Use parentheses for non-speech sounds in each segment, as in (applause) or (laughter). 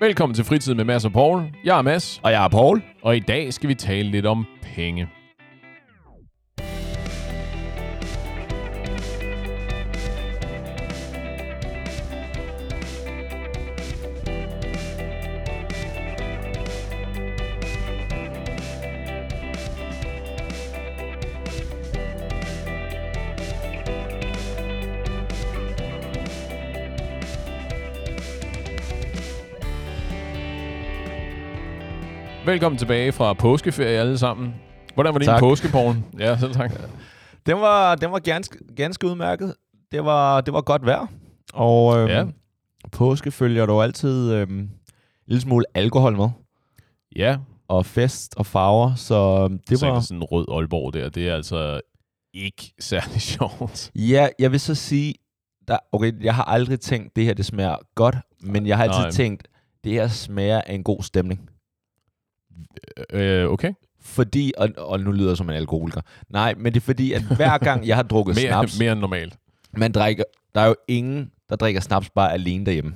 Velkommen til Fritid med Mads og Paul. Jeg er Mads, Og jeg er Paul. og i dag skal vi tale lidt om penge. Velkommen tilbage fra påskeferie alle sammen. Hvordan var din påske, Paul? Ja, selv tak. Den var, den var ganske, ganske udmærket. Det var, det var godt vejr. Og øhm, Ja. påske følger du altid øhm, en lille smule alkohol med. Ja, Og fest og farver. Så øhm, det så var... sådan en rød Aalborg der, det er altså ikke særlig (laughs) sjovt. Ja, jeg vil så sige... Der, okay, jeg har aldrig tænkt, det her det smager godt. Men jeg har altid Nej. tænkt, det her smager af en god stemning. Øh, okay. Fordi, og, og nu lyder jeg som en alkoholiker. Nej, men det er fordi, at hver gang jeg har drukket (laughs) Mere, snaps, mere end normalt. man drikker, der er jo ingen, der drikker snaps bare alene derhjemme.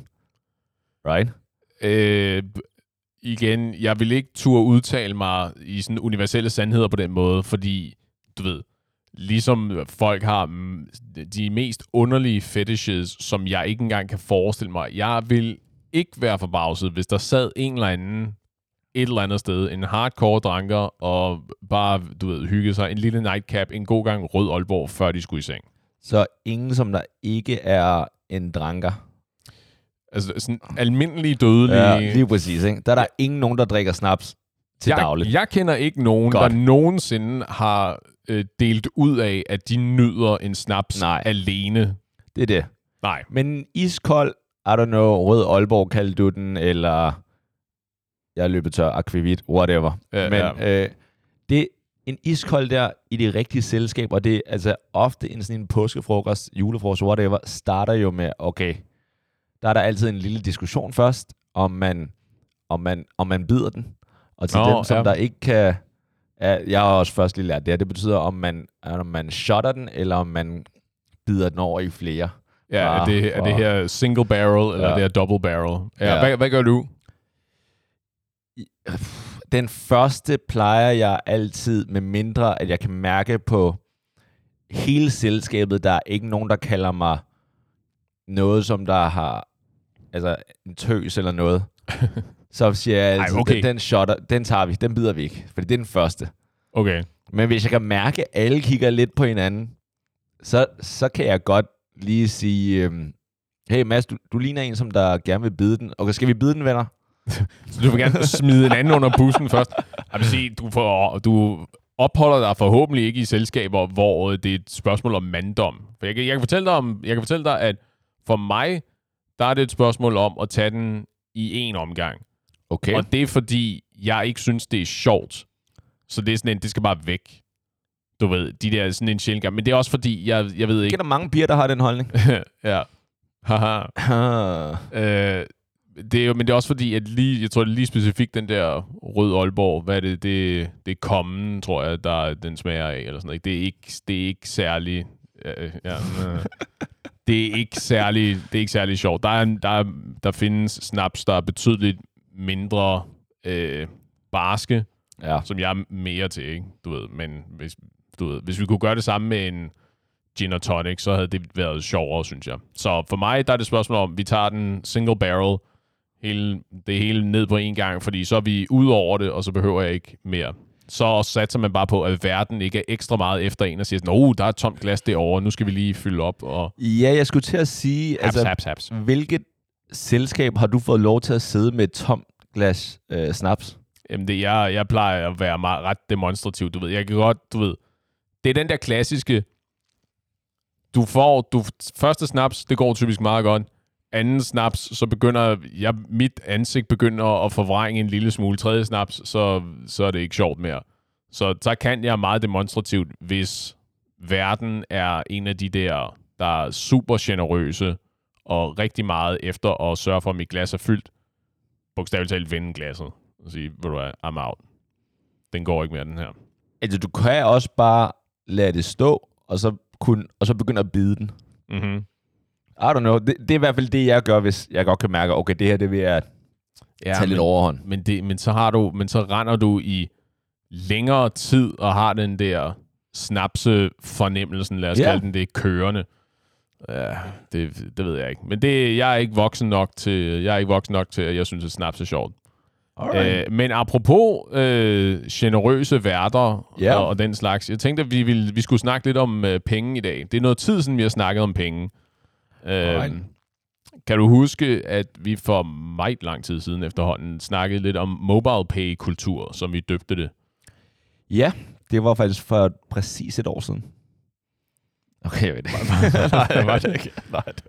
Right? Øh, igen, jeg vil ikke turde udtale mig i sådan universelle sandheder på den måde, fordi, du ved, ligesom folk har de mest underlige fetishes, som jeg ikke engang kan forestille mig. Jeg vil ikke være forbavset, hvis der sad en eller anden et eller andet sted, en hardcore dranker, og bare, du ved, hygge sig, en lille nightcap, en god gang rød Aalborg, før de skulle i seng. Så ingen, som der ikke er en dranker. Altså sådan almindelige dødelige... Ja, lige præcis. Ikke? Der er der ingen nogen, der drikker snaps til jeg, dagligt. Jeg kender ikke nogen, Godt. der nogensinde har øh, delt ud af, at de nyder en snaps Nej. alene. Det er det. Nej. Men en iskold, I don't know, rød Aalborg kaldte du den, eller jeg er løbet tør, akvavit, whatever. Ja, Men ja. Øh, det en iskold der i det rigtige selskab, og det er altså ofte en sådan en påskefrokost, julefrokost, whatever, starter jo med, okay, der er der altid en lille diskussion først, om man, om man, om man bider den. Og til Nå, dem, som ja. der ikke kan... Ja, jeg har også først lige lært det her. Det betyder, om man, om man shotter den, eller om man bider den over i flere. Ja, er, det, er det her single barrel, eller Ja. det her double barrel? Ja, Ja. Hvad, hvad gør du? Den første plejer jeg altid, med mindre at jeg kan mærke på hele selskabet, der er ikke nogen, der kalder mig noget, som der har altså en tøs eller noget. (laughs) Så siger jeg altid, Ej, okay. den, den shotter, den tager vi, den bider vi ikke, for det er den første. Okay. Men hvis jeg kan mærke, at alle kigger lidt på hinanden, så, så kan jeg godt lige sige, øhm, hey Mads, du, du ligner en, som der gerne vil bide den. Okay, skal vi bide den, venner? Så du vil gerne smide en anden under bussen først. Jeg vil sige, du, får, du opholder dig forhåbentlig ikke i selskaber, hvor det er et spørgsmål om manddom. For jeg, kan- jeg, kan fortælle dig om, jeg kan fortælle dig, at for mig, der er det et spørgsmål om at tage den i en omgang. Okay. Og det er fordi, jeg ikke synes, det er sjovt. Så det er sådan en, det skal bare væk. Du ved, de der sådan en sjældent. Men det er også fordi, jeg, jeg ved Ikke ikke... er der mange piger, der har den holdning. (laughs) ja. Haha. (laughs) Øh, det er jo, men det er også fordi, at lige, jeg tror, det er lige specifikt den der rød Aalborg, hvad er det, det, det er kommen, tror jeg, der den smager af, eller sådan noget. Det er ikke, det er ikke særlig, øh, ja, øh, det er ikke særlig, det er ikke særlig sjovt. Der, er, der, er, der findes snaps, der er betydeligt mindre øh, barske, ja. som jeg er mere til, ikke? Du ved, men hvis, du ved, hvis vi kunne gøre det samme med en gin og tonic, så havde det været sjovere, synes jeg. Så for mig, der er det et spørgsmål om, vi tager den single barrel, hele, det hele ned på en gang, fordi så er vi ud over det, og så behøver jeg ikke mere. Så satser man bare på, at verden ikke er ekstra meget efter en og siger oh, der er et tomt glas derovre, nu skal vi lige fylde op, og Ja, jeg skulle til at sige, haps, altså, haps, haps. hvilket selskab har du fået lov til at sidde med et tomt glas øh, snaps? Jamen, det, jeg, jeg plejer at være meget, ret demonstrativ, du ved. Jeg kan godt, du ved, det er den der klassiske, du får, du, første snaps, det går typisk meget godt. Anden snaps, så begynder jeg, mit ansigt begynder at forvrænge en lille smule. Tredje snaps, så, så er det ikke sjovt mere. Så så kan jeg meget demonstrativt, hvis verden er en af de der, der er super generøse og rigtig meget efter at sørge for, at mit glas er fyldt, bogstaveligt talt vende glasset og sige, ved du hvad, I'm out. Den går ikke mere, den her. Altså, du kan også bare lade det stå, og så, kun, og så begynde at bide den. Mm-hmm. I don't know. Det, det er i hvert fald det, jeg gør, hvis jeg godt kan mærke, okay, det her, det vil jeg ja, tage lidt men, overhånd. men, det, men, så har du, men så render du i længere tid og har den der snapse fornemmelsen, lad os Ja. kalde den det, kørende. Ja, det, det ved jeg ikke. Men det, jeg er ikke voksen nok til, jeg er ikke voksen nok til, at jeg synes, at snaps er sjovt. Alright. Øh, men apropos øh, generøse værter Ja. og, og den slags, jeg tænkte, at vi, ville, vi skulle snakke lidt om øh, penge i dag. Det er noget tid siden, vi har snakket om penge. Øh, Alright. kan du huske, at vi for meget lang tid siden efterhånden snakkede lidt om mobile pay-kultur, som vi døbte det? Ja, det var faktisk for præcis et år siden. Okay, jeg ved det. (laughs) Nej, var det ikke. Nej, det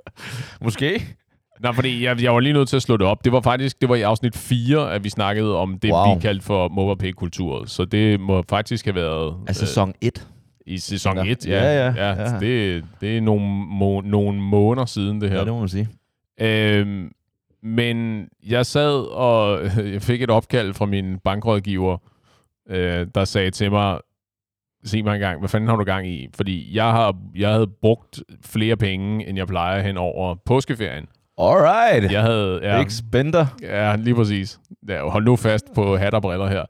Måske. Nej, fordi jeg, jeg var lige nødt til at slå det op. Det var faktisk det var i afsnit 4, at vi snakkede om det, Wow. vi kaldte for mobile pay-kultur. Så det må faktisk have været Altså sæson 1. i sæson Ja. 1. Ja, Ja, ja, ja. ja. Det, det er nogle, må, nogle måneder siden, det her. Ja, det må man sige. Øhm, men jeg sad og (laughs) jeg fik et opkald fra min bankrådgiver, øh, der sagde til mig, sig mig engang, hvad fanden har du gang i? Fordi jeg, har, jeg havde brugt flere penge, end jeg plejer hen over påskeferien. Alright. Jeg havde, ja, Big spender. ja lige præcis. Ja, hold nu fast på hat og briller her.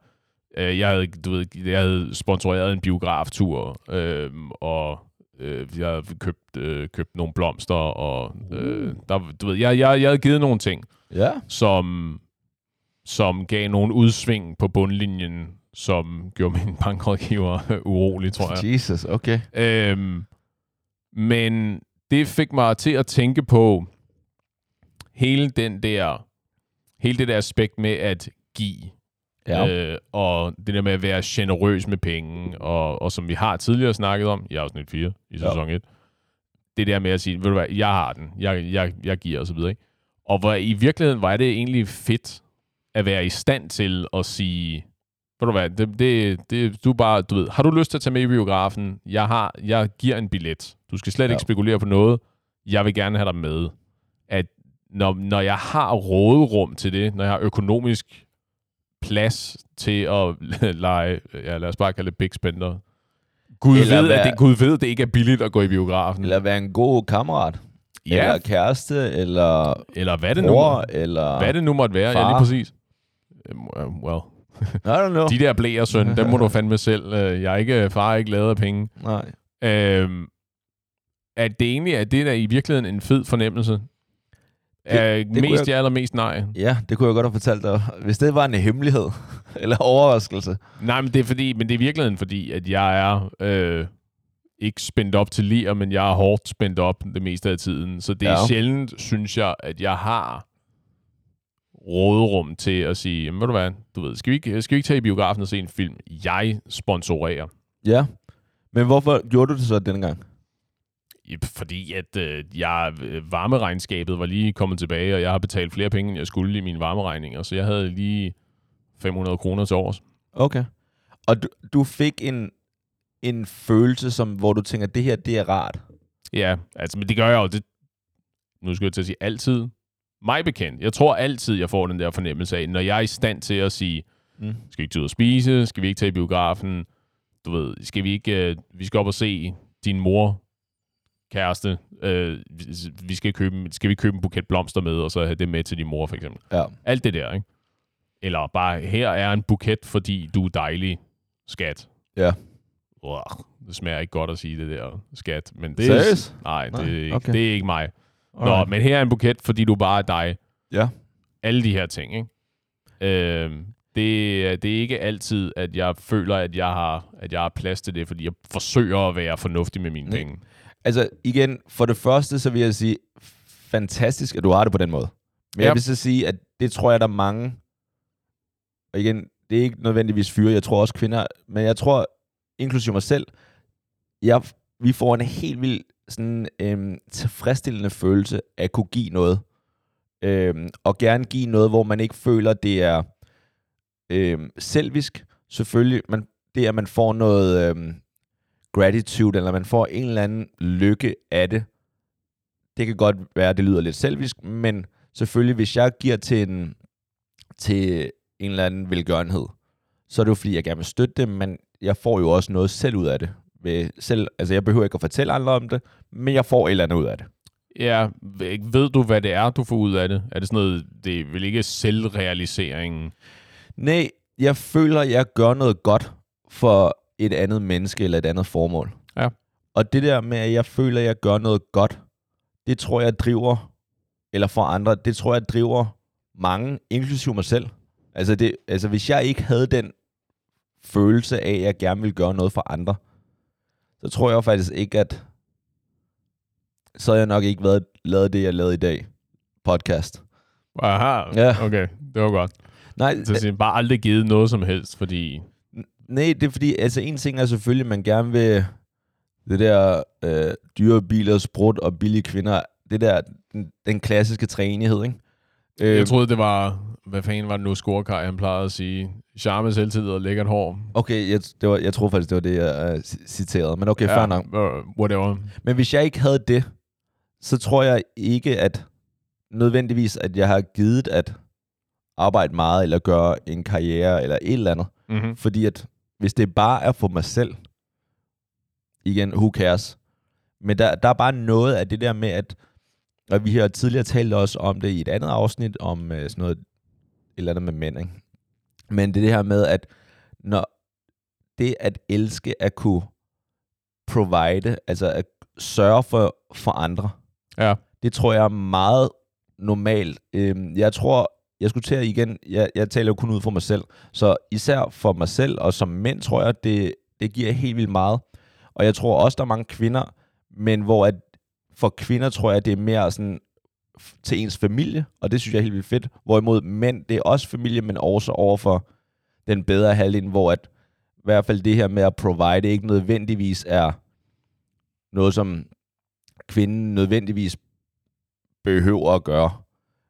Øh, jeg havde, du ved, jeg havde sponsoreret en biograftur, øh, og øh, jeg havde købt, øh, købt nogle blomster, og øh, der, du ved, jeg, jeg, jeg havde givet nogle ting Ja. som, som gav nogle udsving på bundlinjen, som gjorde min (laughs) bankrådgiver urolig, tror jeg. Jesus, okay. Øhm, men det fik mig til at tænke på hele den der, hele det der aspekt med at give, Ja. øh, og det der med at være generøs med penge, og, og som vi har tidligere snakket om i afsnit 4 i Ja. sæson 1, det der med at sige, ved du hvad, jeg har den, jeg, jeg, jeg giver og så videre, ikke? Og hvor i virkeligheden var det egentlig fedt at være i stand til at sige, ved du hvad, det, det, det, du bare, du ved, har du lyst til at tage med i biografen? Jeg, har, jeg giver en billet. Du skal slet Ja. ikke spekulere på noget. Jeg vil gerne have dig med. At når, når jeg har råderum til det, når jeg har økonomisk plads til at (laughs) lege, ja, lad os bare kalde det big spender. Gud Eller ved, at være- det, Gud ved, at det ikke er billigt at gå i biografen. Eller være en god kammerat. ja, Eller kæreste, eller eller hvad det, nu, bror, eller... hvad det nu måtte være. Ja, Far. lige præcis. Um, Well, I don't know. de der blæer, søn, dem må du (laughs) fandme selv. Øh, Jeg er ikke, far er ikke lavet af penge. Nej. Øhm, at det egentlig er det der i virkeligheden en fed fornemmelse. Det, det kunne mest jeg- ja eller mest nej. Ja, det kunne jeg godt have fortalt dig. Hvis det var en hemmelighed, (laughs) eller overraskelse. Nej, men det er fordi, men det er i virkeligheden fordi, at jeg er øh, ikke spændt op til lir, men jeg er hårdt spændt op det meste af tiden. Så det er Ja. sjældent, synes jeg, at jeg har råderum til at sige, jamen ved du hvad, du ved, skal vi, ikke, skal vi ikke tage i biografen og se en film, jeg sponsorerer? Ja. Men hvorfor gjorde du det så denne gang? Ja, Fordi at øh, jeg, øh, varmeregnskabet var lige kommet tilbage, og jeg har betalt flere penge, end jeg skulle i mine varmeregninger, så jeg havde lige 500 kroner til års. Okay. Og du, du fik en, en følelse, som, hvor du tænker, det her, det er rart. Ja, altså, men det gør jeg jo. Det, nu skal jeg til at sige altid. Mig bekendt. Jeg tror altid, jeg får den der fornemmelse af, når jeg er i stand til at sige, Mm. skal vi ikke tage ud og spise? Skal vi ikke tage i biografen? Du ved, skal vi ikke, øh, vi skal op og se din mor, kæreste, øh, vi- skal, købe, skal vi købe en buket blomster med, og så have det med til din mor, for eksempel. Ja. Alt det der, ikke? Eller bare, her er en buket, fordi du er dejlig, skat. Ja. Uah, det smager ikke godt at sige det der, skat. Men det er, Seriøst? nej, det, Nej, er ikke, okay. det er ikke mig. Nå, Alright. men her er en buket, fordi du bare er dig. Ja. Alle de her ting, ikke? Øhm, det, er- det er ikke altid, at jeg føler, at jeg har, at jeg har plads til det, fordi jeg forsøger at være fornuftig med mine Nej. penge. Altså igen, for det første, så vil jeg sige, fantastisk, at du har det på den måde. Men ja. Jeg vil så sige, at det tror jeg, der er mange, og igen, det er ikke nødvendigvis fyre, jeg tror også kvinder, men jeg tror, inklusive mig selv, jeg, vi får en helt vild sådan, øhm, tilfredsstillende følelse af at kunne give noget. Øhm, og gerne give noget, hvor man ikke føler, det er øhm, selvisk. Selvfølgelig, man, det er, at man får noget øhm, gratitude, eller man får en eller anden lykke af det. Det kan godt være, at det lyder lidt selvisk, men selvfølgelig, hvis jeg giver til en, til en eller anden velgørenhed, så er det jo fordi, jeg gerne vil støtte det, men jeg får jo også noget selv ud af det. Ved selv, altså jeg behøver ikke at fortælle andre om det, men jeg får et eller andet ud af det. Ja, ved ved du, hvad det er, du får ud af det? Er det sådan noget, det er vel ikke selvrealiseringen? Nej, jeg føler, jeg gør noget godt for et andet menneske eller et andet formål. Ja. Og det der med, at jeg føler, at jeg gør noget godt, det tror jeg driver, eller for andre, det tror jeg driver mange, inklusive mig selv. Altså, det, altså hvis jeg ikke havde den følelse af, at jeg gerne vil gøre noget for andre, så tror jeg faktisk ikke, at så havde jeg nok ikke været, lavet det, jeg lavede i dag. Podcast. Aha, Ja. okay, det var godt. Nej, Så jeg bare aldrig givet noget som helst, fordi... Nej, det er fordi, altså en ting er selvfølgelig, at man gerne vil det der øh, dyre biler, sprut og billige kvinder, det der, den, den klassiske træenighed, ikke? Øh, Jeg troede, det var... Hvad fanden var det nu, Scorekaj, han plejede at sige? Charme, selvtid og lækkert hår. Okay, jeg, det var, jeg tror faktisk, det var det, jeg uh, citerede, men okay, ja. fair nok. Uh, whatever. Men hvis jeg ikke havde det, så tror jeg ikke, at nødvendigvis, at jeg har givet at arbejde meget, eller gøre en karriere, eller et eller andet. Mm-hmm. Fordi at hvis det bare er for mig selv, igen, who cares? Men der, der er bare noget af det der med, at og vi har tidligere talt også om det i et andet afsnit, om øh, sådan noget, et eller andet med mænd, ikke? Men det er det her med, at når det at elske at kunne provide, altså at sørge for, for andre, Ja. det tror jeg er meget normalt. Øhm, jeg tror, jeg skulle til at igen, jeg, jeg taler jo kun ud for mig selv, så især for mig selv, og som mænd, tror jeg, det, det giver helt vildt meget. Og jeg tror også, der er mange kvinder, men hvor at for kvinder tror jeg, det er mere sådan til ens familie, og det synes jeg er helt vildt fedt. Hvorimod mænd, det er også familie, men også over for den bedre halvdel, hvor at i hvert fald det her med at provide ikke nødvendigvis er noget, som kvinden nødvendigvis behøver at gøre.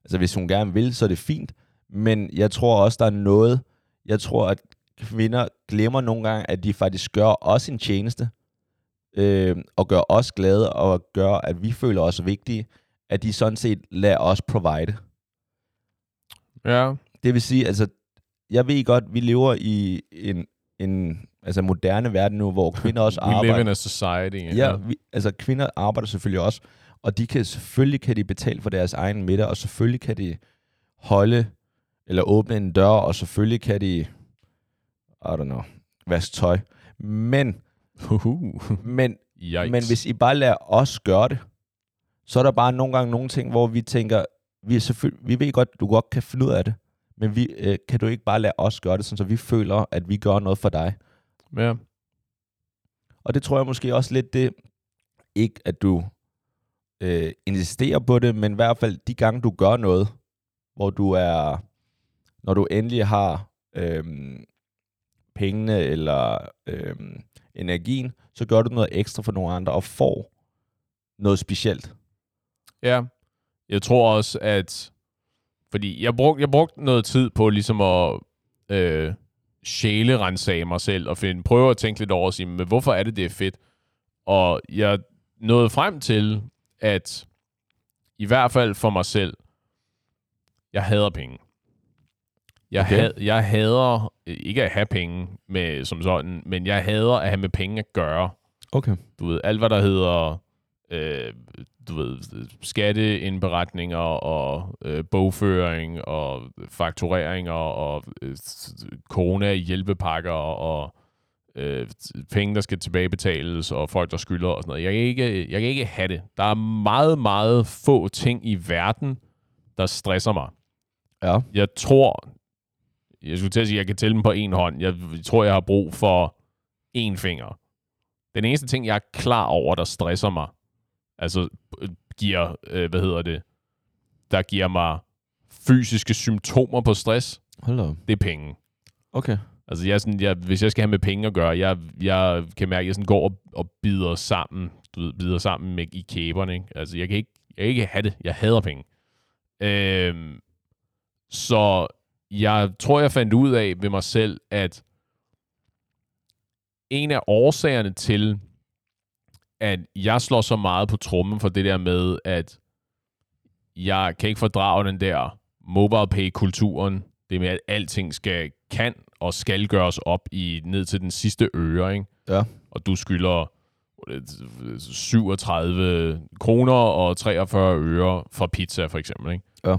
Altså hvis hun gerne vil, så er det fint. Men jeg tror også, der er noget, jeg tror, at kvinder glemmer nogle gange, at de faktisk gør os en tjeneste, øh, og gør os glade, og gør, at vi føler os vigtige, at de sådan set lader os provide. Ja. Det vil sige, altså, jeg ved godt, vi lever i en, en altså moderne verden nu, hvor kvinder (laughs) også We live arbejder. in a society. Ja, vi, altså kvinder arbejder selvfølgelig også, og de kan selvfølgelig kan de betale for deres egen middag, og selvfølgelig kan de holde eller åbne en dør, og selvfølgelig kan de, I don't know, vaske tøj. Men, Uhuh. men, Yikes. men hvis I bare lader os gøre det, så er der bare nogle gange nogle ting, hvor vi tænker, vi, er selvfølgelig, vi ved godt, du godt kan finde ud af det, men vi, øh, kan du ikke bare lade os gøre det, sådan, så vi føler, at vi gør noget for dig. Ja. Og det tror jeg måske også lidt det, ikke at du øh, insisterer på det, men i hvert fald de gange, du gør noget, hvor du er, når du endelig har øh, pengene eller øh, energien, så gør du noget ekstra for nogle andre og får noget specielt. Ja. Jeg tror også, at... Fordi jeg brugte jeg brugt noget tid på ligesom at øh, sjælerensage mig selv og finde, prøve at tænke lidt over og sige, men hvorfor er det, det er fedt? Og jeg nåede frem til, at i hvert fald for mig selv, jeg hader penge. Jeg, Okay. had, jeg hader ikke at have penge med, som sådan, men jeg hader at have med penge at gøre Okay. du ved, alt hvad der hedder, øh, du ved, skatteindberetninger og øh, bogføring og faktureringer og øh, corona-hjælpepakker og øh, penge, der skal tilbagebetales og folk, der skylder og sådan noget. Jeg kan, ikke, jeg kan ikke have det. Der er meget, meget få ting i verden, der stresser mig. Ja. Jeg tror, jeg skulle til at sige, at jeg kan tælle dem på en hånd. Jeg tror, jeg har brug for en finger. Den eneste ting, jeg er klar over, der stresser mig, altså øh, giver, øh, hvad hedder det, der giver mig fysiske symptomer på stress, Hold da. op. det er penge. Okay. Altså, jeg er sådan, jeg, hvis jeg skal have med penge at gøre, jeg, jeg kan mærke, at jeg sådan går og, og bider sammen, du ved, bider sammen med, i kæberne. Ikke? Altså, jeg kan, ikke, jeg kan ikke have det. Jeg hader penge. Øhm, så jeg tror, jeg fandt ud af ved mig selv, at en af årsagerne til, at jeg slår så meget på trummen for det der med, at jeg kan ikke fordrage den der mobile pay-kulturen. Det med, at alting skal, kan og skal gøres op i ned til den sidste øre, ikke? Ja. Og du skylder øh, 37 kroner og 43 øre for pizza, for eksempel. Ikke? Ja.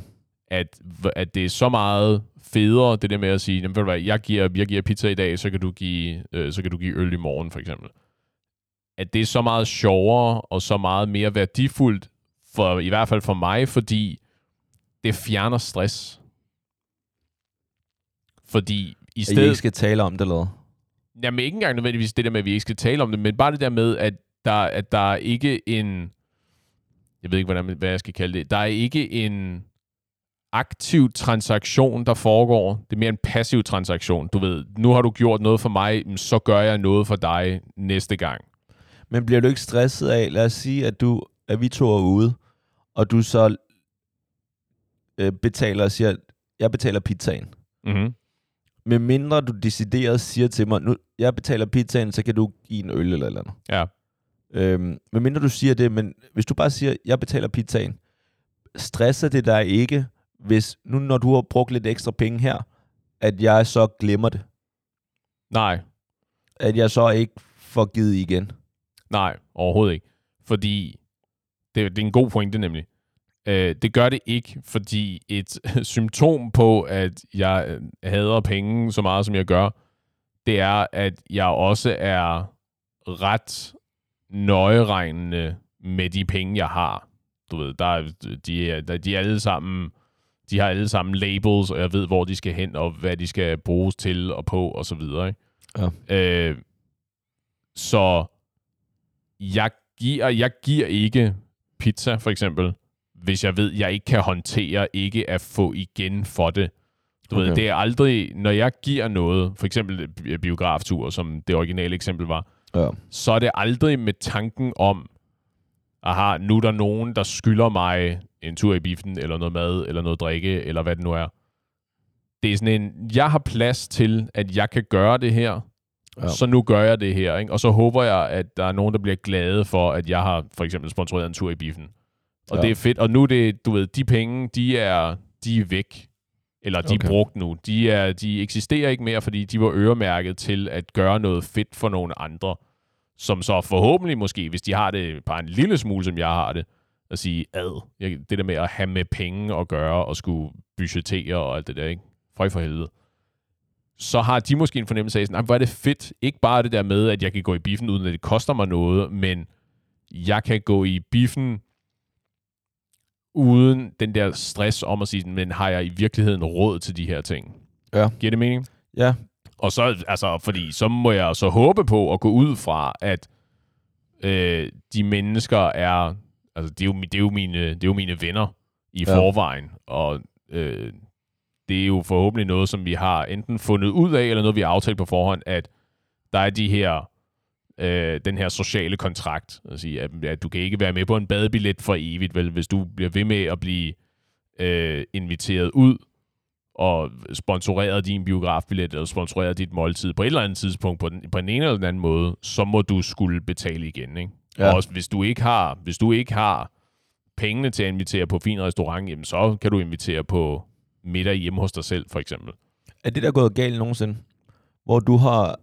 At, at det er så meget federe, det der med at sige, jamen, ved du hvad, jeg giver, jeg giver pizza i dag, så kan, du give, øh, så kan du give øl i morgen, for eksempel. At det er så meget sjovere og så meget mere værdifuldt, for, i hvert fald for mig, fordi det fjerner stress. Fordi i At I stedet... ikke skal tale om det, eller? Jamen ikke engang nødvendigvis det der med, at vi ikke skal tale om det, men bare det der med, at der, at der er ikke en... Jeg ved ikke, hvordan, hvad jeg skal kalde det. Der er ikke en aktiv transaktion, der foregår. Det er mere en passiv transaktion. Du ved, nu har du gjort noget for mig, så gør jeg noget for dig næste gang. Men bliver du ikke stresset af, lad os sige, at, du, at vi to er ude, og du så øh, betaler og siger, jeg betaler pizzaen. Mm-hmm. Med mindre du decideret siger til mig, nu, jeg betaler pizzaen, så kan du give en øl eller eller andet. Ja. Øhm, med mindre du siger det, men hvis du bare siger, jeg betaler pizzaen, stresser det dig ikke, hvis nu når du har brugt lidt ekstra penge her, at jeg så glemmer det? Nej, At jeg så ikke får givet igen? nej, overhovedet ikke. Fordi det, det er en god pointe nemlig. Øh, det gør det ikke, fordi et (laughs) symptom på, at jeg øh, hader penge så meget, som jeg gør, det er, at jeg også er ret nøjeregnende med de penge, jeg har. Du ved, der, er- de, er, der, de er alle sammen, de har alle sammen labels, og jeg ved, hvor de skal hen, og hvad de skal bruges til og på, og så videre. Ikke? Ja. Øh, så jeg giver, jeg giver ikke pizza, for eksempel, hvis jeg ved, jeg ikke kan håndtere ikke at få igen for det. Du okay. ved, det er aldrig, når jeg giver noget, for eksempel bi- biograftur, som det originale eksempel var, Ja. så er det aldrig med tanken om, aha, nu er der nogen, der skylder mig en tur i biffen, eller noget mad, eller noget drikke, eller hvad det nu er. Det er sådan en, jeg har plads til, at jeg kan gøre det her, ja. så nu gør jeg det her. Ikke? Og så håber jeg, at der er nogen, der bliver glade for, at jeg har for eksempel sponsoreret en tur i biffen. Og Ja. det er fedt. Og nu er det, du ved, de penge, de er, de er væk. Eller de okay. Er brugt nu. De, er, de eksisterer ikke mere, fordi de var øremærket til at gøre noget fedt for nogle andre. Som så forhåbentlig måske, hvis de har det bare en lille smule, som jeg har det, at sige, ad, det der med at have med penge at gøre, og skulle budgettere og alt det der, ikke? Føj for helvede. Så har de måske en fornemmelse af, sådan, "Ej, hvor er det fedt. Ikke bare det der med, at jeg kan gå i biffen, uden at det koster mig noget, men jeg kan gå i biffen uden den der stress om at sige, men har jeg i virkeligheden råd til de her ting? Ja. Giver det mening? Ja, Og så, altså, fordi så må jeg så håbe på at gå ud fra, at øh, de mennesker er, altså, det er, jo, det, er jo mine, det er jo mine venner i Ja. forvejen, og øh, det er jo forhåbentlig noget, som vi har enten fundet ud af, eller noget, vi har aftalt på forhånd, at der er de her, øh, den her sociale kontrakt, at, sige, at, at du kan ikke være med på en badebillet for evigt, vel, hvis du bliver ved med at blive øh, inviteret ud, og sponsoreret din biografbillet, eller sponsoreret dit måltid på et eller andet tidspunkt på den, på den ene eller den anden måde, så må du skulle betale igen, ikke? Ja. Og også, hvis du ikke har, hvis du ikke har pengene til at invitere på fin restaurant, jamen, så kan du invitere på middag hjemme hos dig selv, for eksempel. er det der gået galt nogensinde? Hvor du har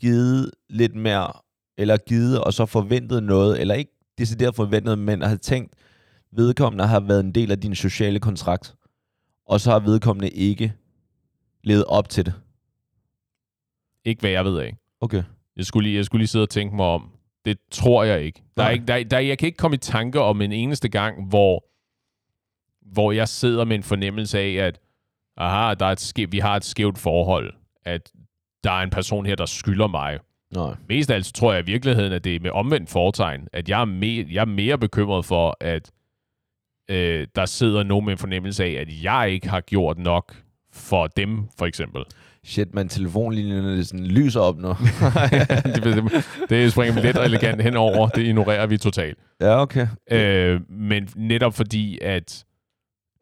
givet lidt mere, eller givet og så forventet noget, eller ikke decideret forventet, men har tænkt, vedkommende har været en del af din sociale kontrakt, og så har vedkommende ikke levet op til det. Ikke hvad jeg ved af. Okay. Jeg skulle lige, jeg skulle lige sidde og tænke mig om. Det tror jeg ikke. Der er ikke der, der, jeg kan ikke komme i tanke om en eneste gang, hvor, hvor jeg sidder med en fornemmelse af, at aha, der er et skæv, vi har et skævt forhold. At der er en person her, der skylder mig. Nej. Mest af alt tror jeg i virkeligheden, at det er med omvendt foretegn. At jeg er, me, jeg er mere bekymret for, at øh, der sidder nogen med en fornemmelse af, at jeg ikke har gjort nok for dem, for eksempel. Shit, man, telefonlinjerne sådan lyser op nu. (laughs) det, det springer vi let og elegant henover. Det ignorerer vi totalt. ja, okay. Øh, men netop fordi, at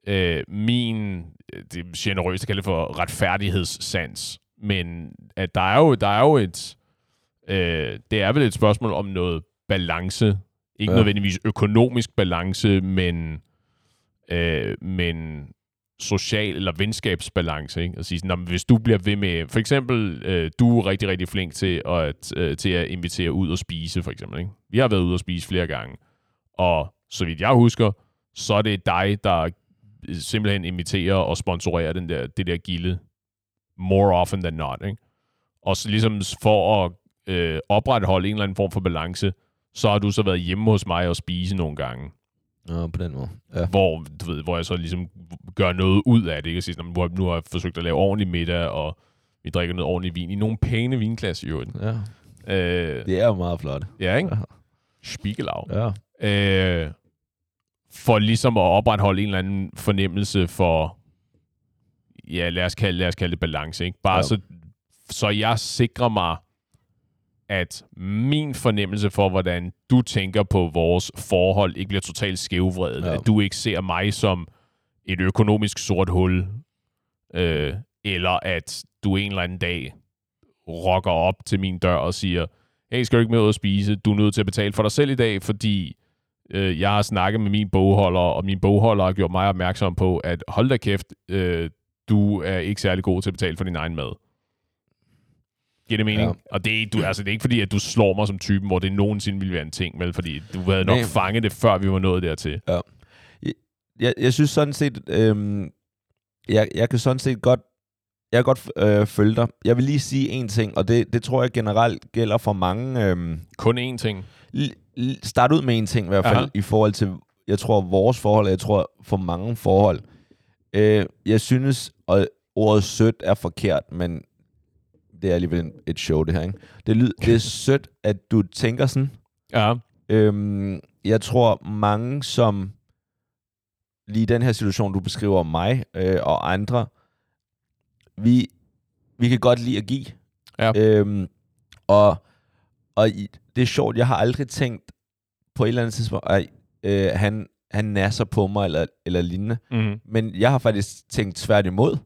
øh, min, det er generøst at kalde for retfærdighedssans, men at der er jo, der er jo et, øh, det er vel et spørgsmål om noget balance. Ikke Ja. nødvendigvis økonomisk balance, men, øh, men social eller venskabsbalance. Ikke? At sige, sådan, "Nå, men hvis du bliver ved med... For eksempel, øh, du er rigtig, rigtig flink til at, øh, til at invitere ud og spise, for eksempel. Ikke? Vi har været ude og spise flere gange. Og så vidt jeg husker, så er det dig, der simpelthen inviterer og sponsorerer den der, det der gilde more often than not. Ikke? Og så ligesom for at øh, opretholde en eller anden form for balance, så har du så været hjemme hos mig og spise nogle gange, Nå, på den måde. Ja. hvor, du ved, hvor jeg så ligesom gør noget ud af det. Ikke? Og sige, sådan, nu, har, nu har jeg forsøgt at lave ordentlig middag, og vi drikker noget ordentlig vin i nogle pæne vinklasser i øvrigt. ja. Øh, Det er jo meget flot. ja, ikke? Ja. Spiegelau. Ja. Øh, for ligesom at opretholde en eller anden fornemmelse for, ja, lad os kalde, lad os kalde det balance. Ikke? Bare Ja. så, så jeg sikrer mig, at min fornemmelse for, hvordan du tænker på vores forhold, ikke bliver totalt skævvredet. Ja. At du ikke ser mig som et økonomisk sort hul, øh, eller at du en eller anden dag rokker op til min dør og siger, hey, skal du ikke med ud at spise? Du er nødt til at betale for dig selv i dag, fordi øh, jeg har snakket med min bogholder, og min bogholder har gjort mig opmærksom på, at hold da kæft, øh, du er ikke særlig god til at betale for din egen mad. Giver det mening? Ja. Ja. Og det er, du, altså, det er ikke fordi, at du slår mig som typen, hvor det nogensinde ville være en ting, vel? Fordi du havde nok Nej. fanget det, før vi var nået dertil. jeg, jeg synes sådan set, øhm, jeg, jeg kan sådan set godt, jeg kan godt øh, følge dig. Jeg vil lige sige en ting, og det, det tror jeg generelt gælder for mange. Øhm, Kun én ting. l- l- start ud med en ting i hvert fald, Aha. i forhold til, jeg tror, vores forhold, og jeg tror for mange forhold. Øh, jeg synes, og ordet sødt er forkert, men det er alligevel et show, det her. Ikke? Det, lyd, det er (laughs) sødt, at du tænker sådan. Ja. Øhm, jeg tror, mange som lige den her situation, du beskriver mig øh, og andre, vi, vi kan godt lide at give. Ja. Øhm, og, og det er sjovt, jeg har aldrig tænkt på et eller andet tidspunkt, at øh, han, han nasser på mig eller, eller lignende. Mm-hmm. Men jeg har faktisk tænkt tværtimod,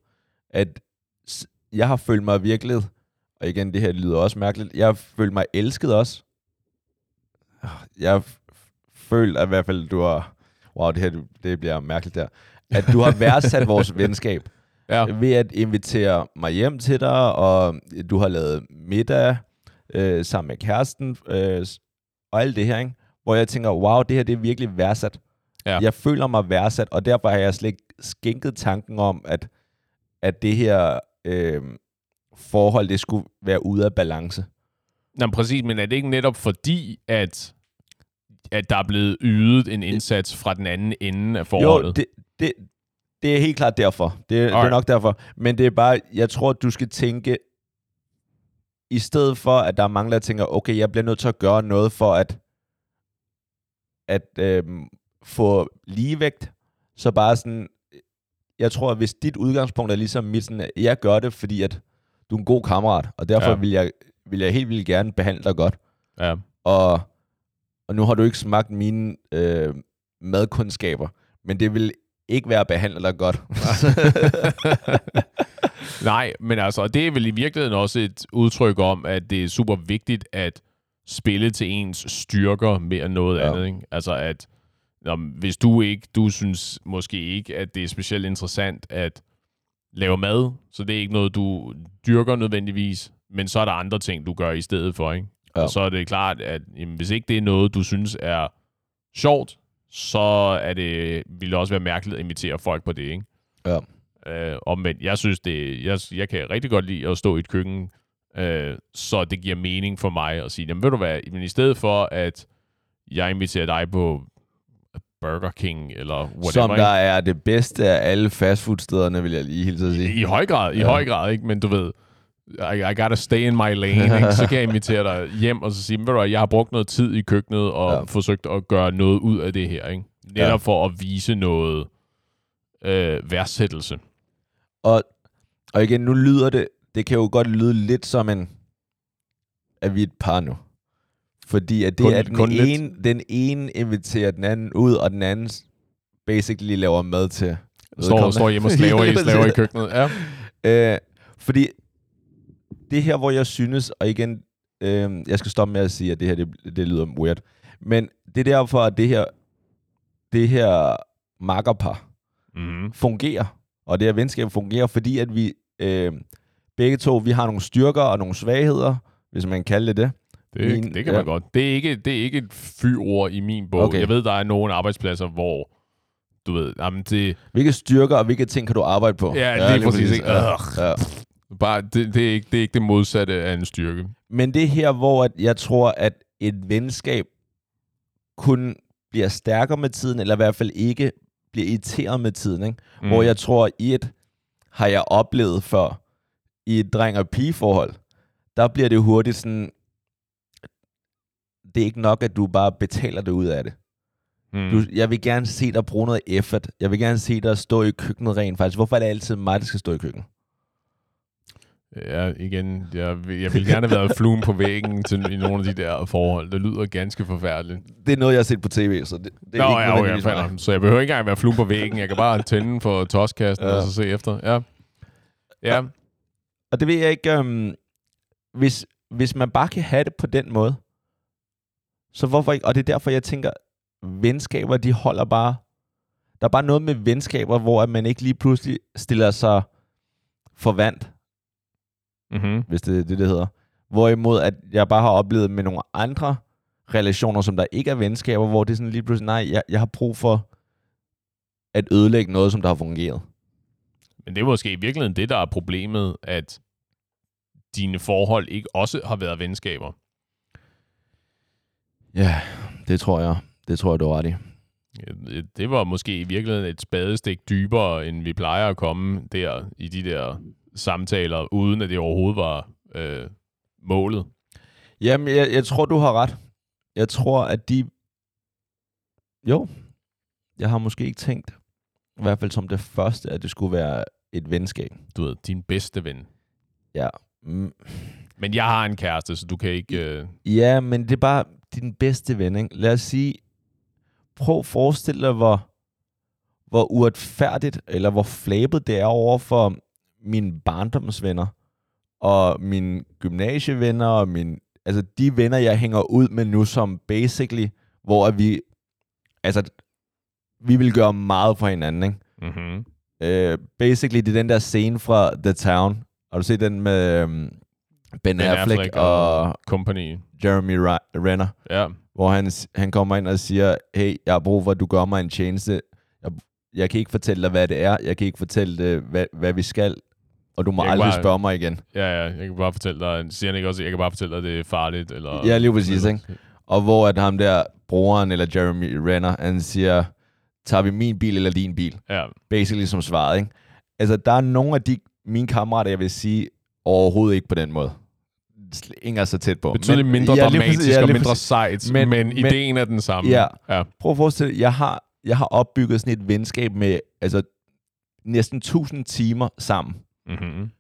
at jeg har følt mig virkelig, og igen, det her lyder også mærkeligt, jeg har følt mig elsket også. Jeg har følt, at i hvert fald du har, wow, det her det bliver mærkeligt der, at du har værdsat vores (laughs) venskab Ja. ved at invitere mig hjem til dig, og du har lavet middag øh, sammen med kæresten, øh, og alt det her, ikke? hvor jeg tænker, wow, det her det er virkelig værdsat. Ja. Jeg føler mig værdsat, og derfor har jeg slet ikke skænket tanken om, at, at det her øh, forhold, det skulle være ude af balance. Nå, præcis, men er det ikke netop fordi, at, at der er blevet ydet en indsats fra den anden ende af forholdet? Jo, det, det, det er helt klart derfor. Det, det er nok derfor. Men det er bare, jeg tror, du skal tænke, i stedet for, at der er mange, der tænker, okay, jeg bliver nødt til at gøre noget for at, at øhm, få ligevægt, så bare sådan, jeg tror, at hvis dit udgangspunkt er ligesom mit, sådan, at jeg gør det, fordi at du er en god kammerat, og derfor Ja. vil, jeg, vil jeg helt vildt gerne behandle dig godt. Ja. Og, og nu har du ikke smagt mine øh, madkundskaber, men det vil ikke være at behandle dig godt. (laughs) Nej, men altså, det er vel i virkeligheden også et udtryk om, at det er super vigtigt at spille til ens styrker mere end noget ja. andet. Ikke? Altså, at nå, hvis du ikke, du synes måske ikke, at det er specielt interessant at lave mad, så det er ikke noget, du dyrker nødvendigvis, men så er der andre ting, du gør i stedet for, ikke? Ja. Og så er det klart, at jamen, hvis ikke det er noget, du synes er sjovt, så er det, vil det også være mærkeligt at invitere folk på det, ikke? Ja. Øh, omvendt, jeg synes det, jeg, jeg kan rigtig godt lide at stå i et køkken, øh, så det giver mening for mig at sige, jamen ved du hvad, men i stedet for at jeg inviterer dig på Burger King eller whatever, Som ikke? der er det bedste af alle fastfoodstederne, vil jeg lige hilse at sige. I høj grad, i Ja. høj grad, ikke? Men du ved, I, I gotta stay in my lane, ikke? Så kan jeg invitere dig hjem og så sige, ved du jeg har brugt noget tid i køkkenet og ja. forsøgt at gøre noget ud af det her, ikke? Netop Ja. for at vise noget øh, værdsættelse. Og, og igen, nu lyder det, det kan jo godt lyde lidt som en, at vi er et par nu. Fordi at det Kun- er den kun lidt. ene, den ene inviterer den anden ud, og den anden basically laver mad til. Står, står hjemme og (laughs) slaver i, slaver i køkkenet. Ja. Øh, fordi det her, hvor jeg synes, og igen, øh, jeg skal stoppe med at sige, at det her, det, det lyder weird, men det er derfor, at det her, det her makkerpar Mm-hmm. fungerer, Og det her venskab fungerer, fordi at vi øh, begge to, vi har nogle styrker og nogle svagheder, hvis man kan kalde det det. Det, Min- det kan ja. man godt. Det er ikke, det er ikke et fyord i min bog. Okay. Jeg ved, der er nogle arbejdspladser, hvor du ved, jamen det, Hvilke styrker og hvilke ting kan du arbejde på? Ja, lige præcis, ikke? Ja, ja. bare, det, det, er ikke, det er ikke det modsatte af en styrke. Men det er her, hvor at jeg tror, at et venskab kun bliver stærkere med tiden, eller i hvert fald ikke bliver irriteret med tiden. Ikke? Mm. Hvor jeg tror, i et har jeg oplevet før, i et dreng- og pigeforhold, der bliver det hurtigt sådan, det er ikke nok, at du bare betaler det ud af det. mm. Du, jeg vil gerne se dig bruge noget effort. Jeg vil gerne se dig stå i køkkenet rent faktisk. Hvorfor er det altid mig, der skal stå i køkkenet? Ja, igen, jeg, vil- jeg vil gerne have været fluen på væggen til, i nogle af de der forhold. Det lyder ganske forfærdeligt. Det er noget, jeg har set på tv, så det, det er Nå, ikke ja, okay, nok. Så jeg behøver ikke engang være fluen på væggen. Jeg kan bare tænde for toskasten Ja. og så se efter. Ja. Ja. Og det ved jeg ikke, um, hvis, hvis man bare kan have det på den måde, så hvorfor ikke? Og det er derfor, jeg tænker, venskaber, de holder bare... Der er bare noget med venskaber, hvor at man ikke lige pludselig stiller sig for vand, Mm-hmm. hvis det er det, det hedder. Hvorimod, at jeg bare har oplevet med nogle andre relationer, som der ikke er venskaber, hvor det er sådan lige pludselig, nej, jeg, jeg har brug for at ødelægge noget, som der har fungeret. Men det er måske i virkeligheden det, der er problemet, at dine forhold ikke også har været venskaber. Ja, det tror jeg. Det tror jeg, du ret i. Det var måske i virkeligheden et spadestik dybere, end vi plejer at komme der i de der samtaler, uden at det overhovedet var øh, målet. Jamen, jeg, jeg tror, du har ret. Jeg tror, at de... Jo, jeg har måske ikke tænkt, i hvert fald som det første, at det skulle være et venskab. Du ved, din bedste ven. Ja. Mm, Men jeg har en kæreste, så du kan ikke... Øh... Ja, men det er bare din bedste ven, ikke? Lad os sige, prøv at forestille dig, hvor, hvor uretfærdigt, eller hvor flabet det er over for mine barndomsvenner, og mine gymnasievenner, og mine, altså de venner, jeg hænger ud med nu, som basically, hvor vi, altså, vi vil gøre meget for hinanden, ikke? Mm-hmm. Uh, basically, det er den der scene fra The Town. Har du set den med um, ben, Ben Affleck, Affleck og, og Company. Jeremy Renner? Ja. hvor han, han kommer ind og siger, hey, jeg har brug for, at du gør mig en tjeneste. Jeg, jeg kan ikke fortælle dig, hvad det er. Jeg kan ikke fortælle dig, hvad, hvad vi skal. Og du må Jeg aldrig bare- spørge mig igen. Ja, ja, jeg kan bare fortælle dig, siger han ikke også, jeg kan bare fortælle dig, at det er farligt, eller... Ja, lige præcis, ikke? Og hvor at ham der, broren eller Jeremy Renner, han siger, tager vi min bil eller din bil? Ja, Basically som svaret, ikke? Altså, der er nogle af de mine kammerater, jeg vil sige, overhovedet ikke på den måde. Sl- Ingen er så tæt på. betydeligt mindre ja, dramatisk præcis- ja, og mindre sejt, Men- men, men men- ideen er den samme. Ja. ja. Prøv at forestille dig, jeg har, jeg har opbygget sådan et venskab med altså, næsten 1000 timer sammen. Mm-hmm.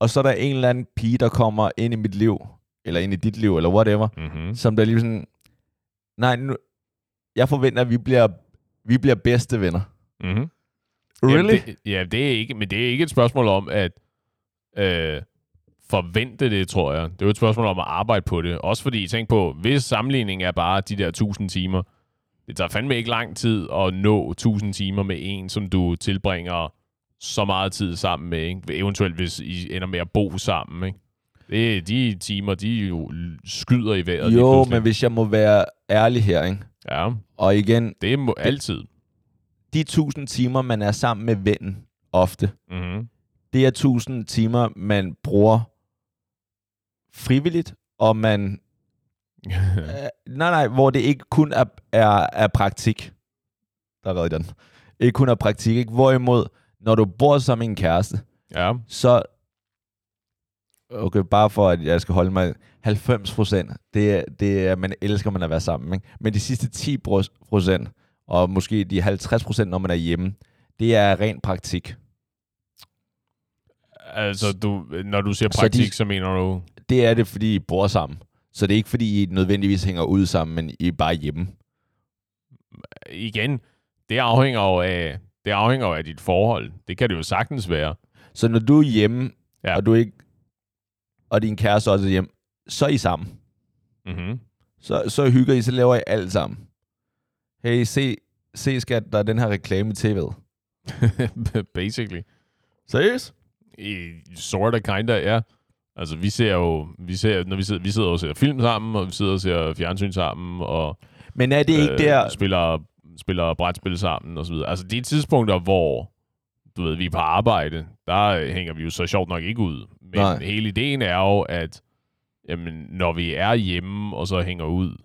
Og så er der en eller anden pige, der kommer ind i mit liv, eller ind i dit liv, eller whatever, Mm-hmm. som der lige sådan, nej, nu, jeg forventer, at vi bliver, vi bliver bedste venner. Mm-hmm. Really? Jamen, det, ja, det er ikke, men det er ikke et spørgsmål om at øh, forvente det, tror jeg. Det er jo et spørgsmål om at arbejde på det. Også fordi, tænk på, hvis sammenligning er bare de der 1000 timer, det tager fandme ikke lang tid at nå 1000 timer med en, som du tilbringer så meget tid sammen med. Ikke? Eventuelt, hvis I ender med at bo sammen. Ikke? Det, de timer, de jo skyder i vejret. jo, men hvis jeg må være ærlig her, ikke? Ja, og igen, det er må, altid. de 1000 timer, man er sammen med vennen ofte, Mm-hmm. det er 1000 timer, man bruger frivilligt, og man (laughs) Øh, nej, nej, hvor det ikke kun er, er, er praktik. Der er den. Ikke kun er praktik, ikke? Hvorimod, når du bor sammen med en kæreste, ja. så... Okay, bare for at jeg skal holde mig... 90 procent, det er, det er, man elsker man at være sammen, ikke? Men de sidste 10 procent, og måske de 50 procent, når man er hjemme, det er ren praktik. Altså, du, når du siger Så praktik, de- så mener du... Det er det, fordi I bor sammen. Så det er ikke, fordi I nødvendigvis hænger ud sammen, men I er bare hjemme. Igen, det afhænger jo af, det afhænger jo af dit forhold. Det kan det jo sagtens være. Så når du er hjemme, ja. og du ikke og din kæreste også er hjemme, så er I sammen. Mm-hmm. Så, så hygger I, så laver I alt sammen. Hey, se, se skat, der er den her reklame i tv'et. (laughs) Basically. Seriøst? I sort of kinda, ja. Altså, vi ser jo, vi ser, når vi sidder, vi sidder og ser film sammen, og vi sidder og ser fjernsyn sammen, og Men er det ikke der... spiller, spiller brætspil sammen, og så videre. Altså, de tidspunkter, hvor du ved, vi er på arbejde, der øh, hænger vi jo så sjovt nok ikke ud. Men Nej. hele ideen er jo, at jamen, når vi er hjemme, og så hænger ud,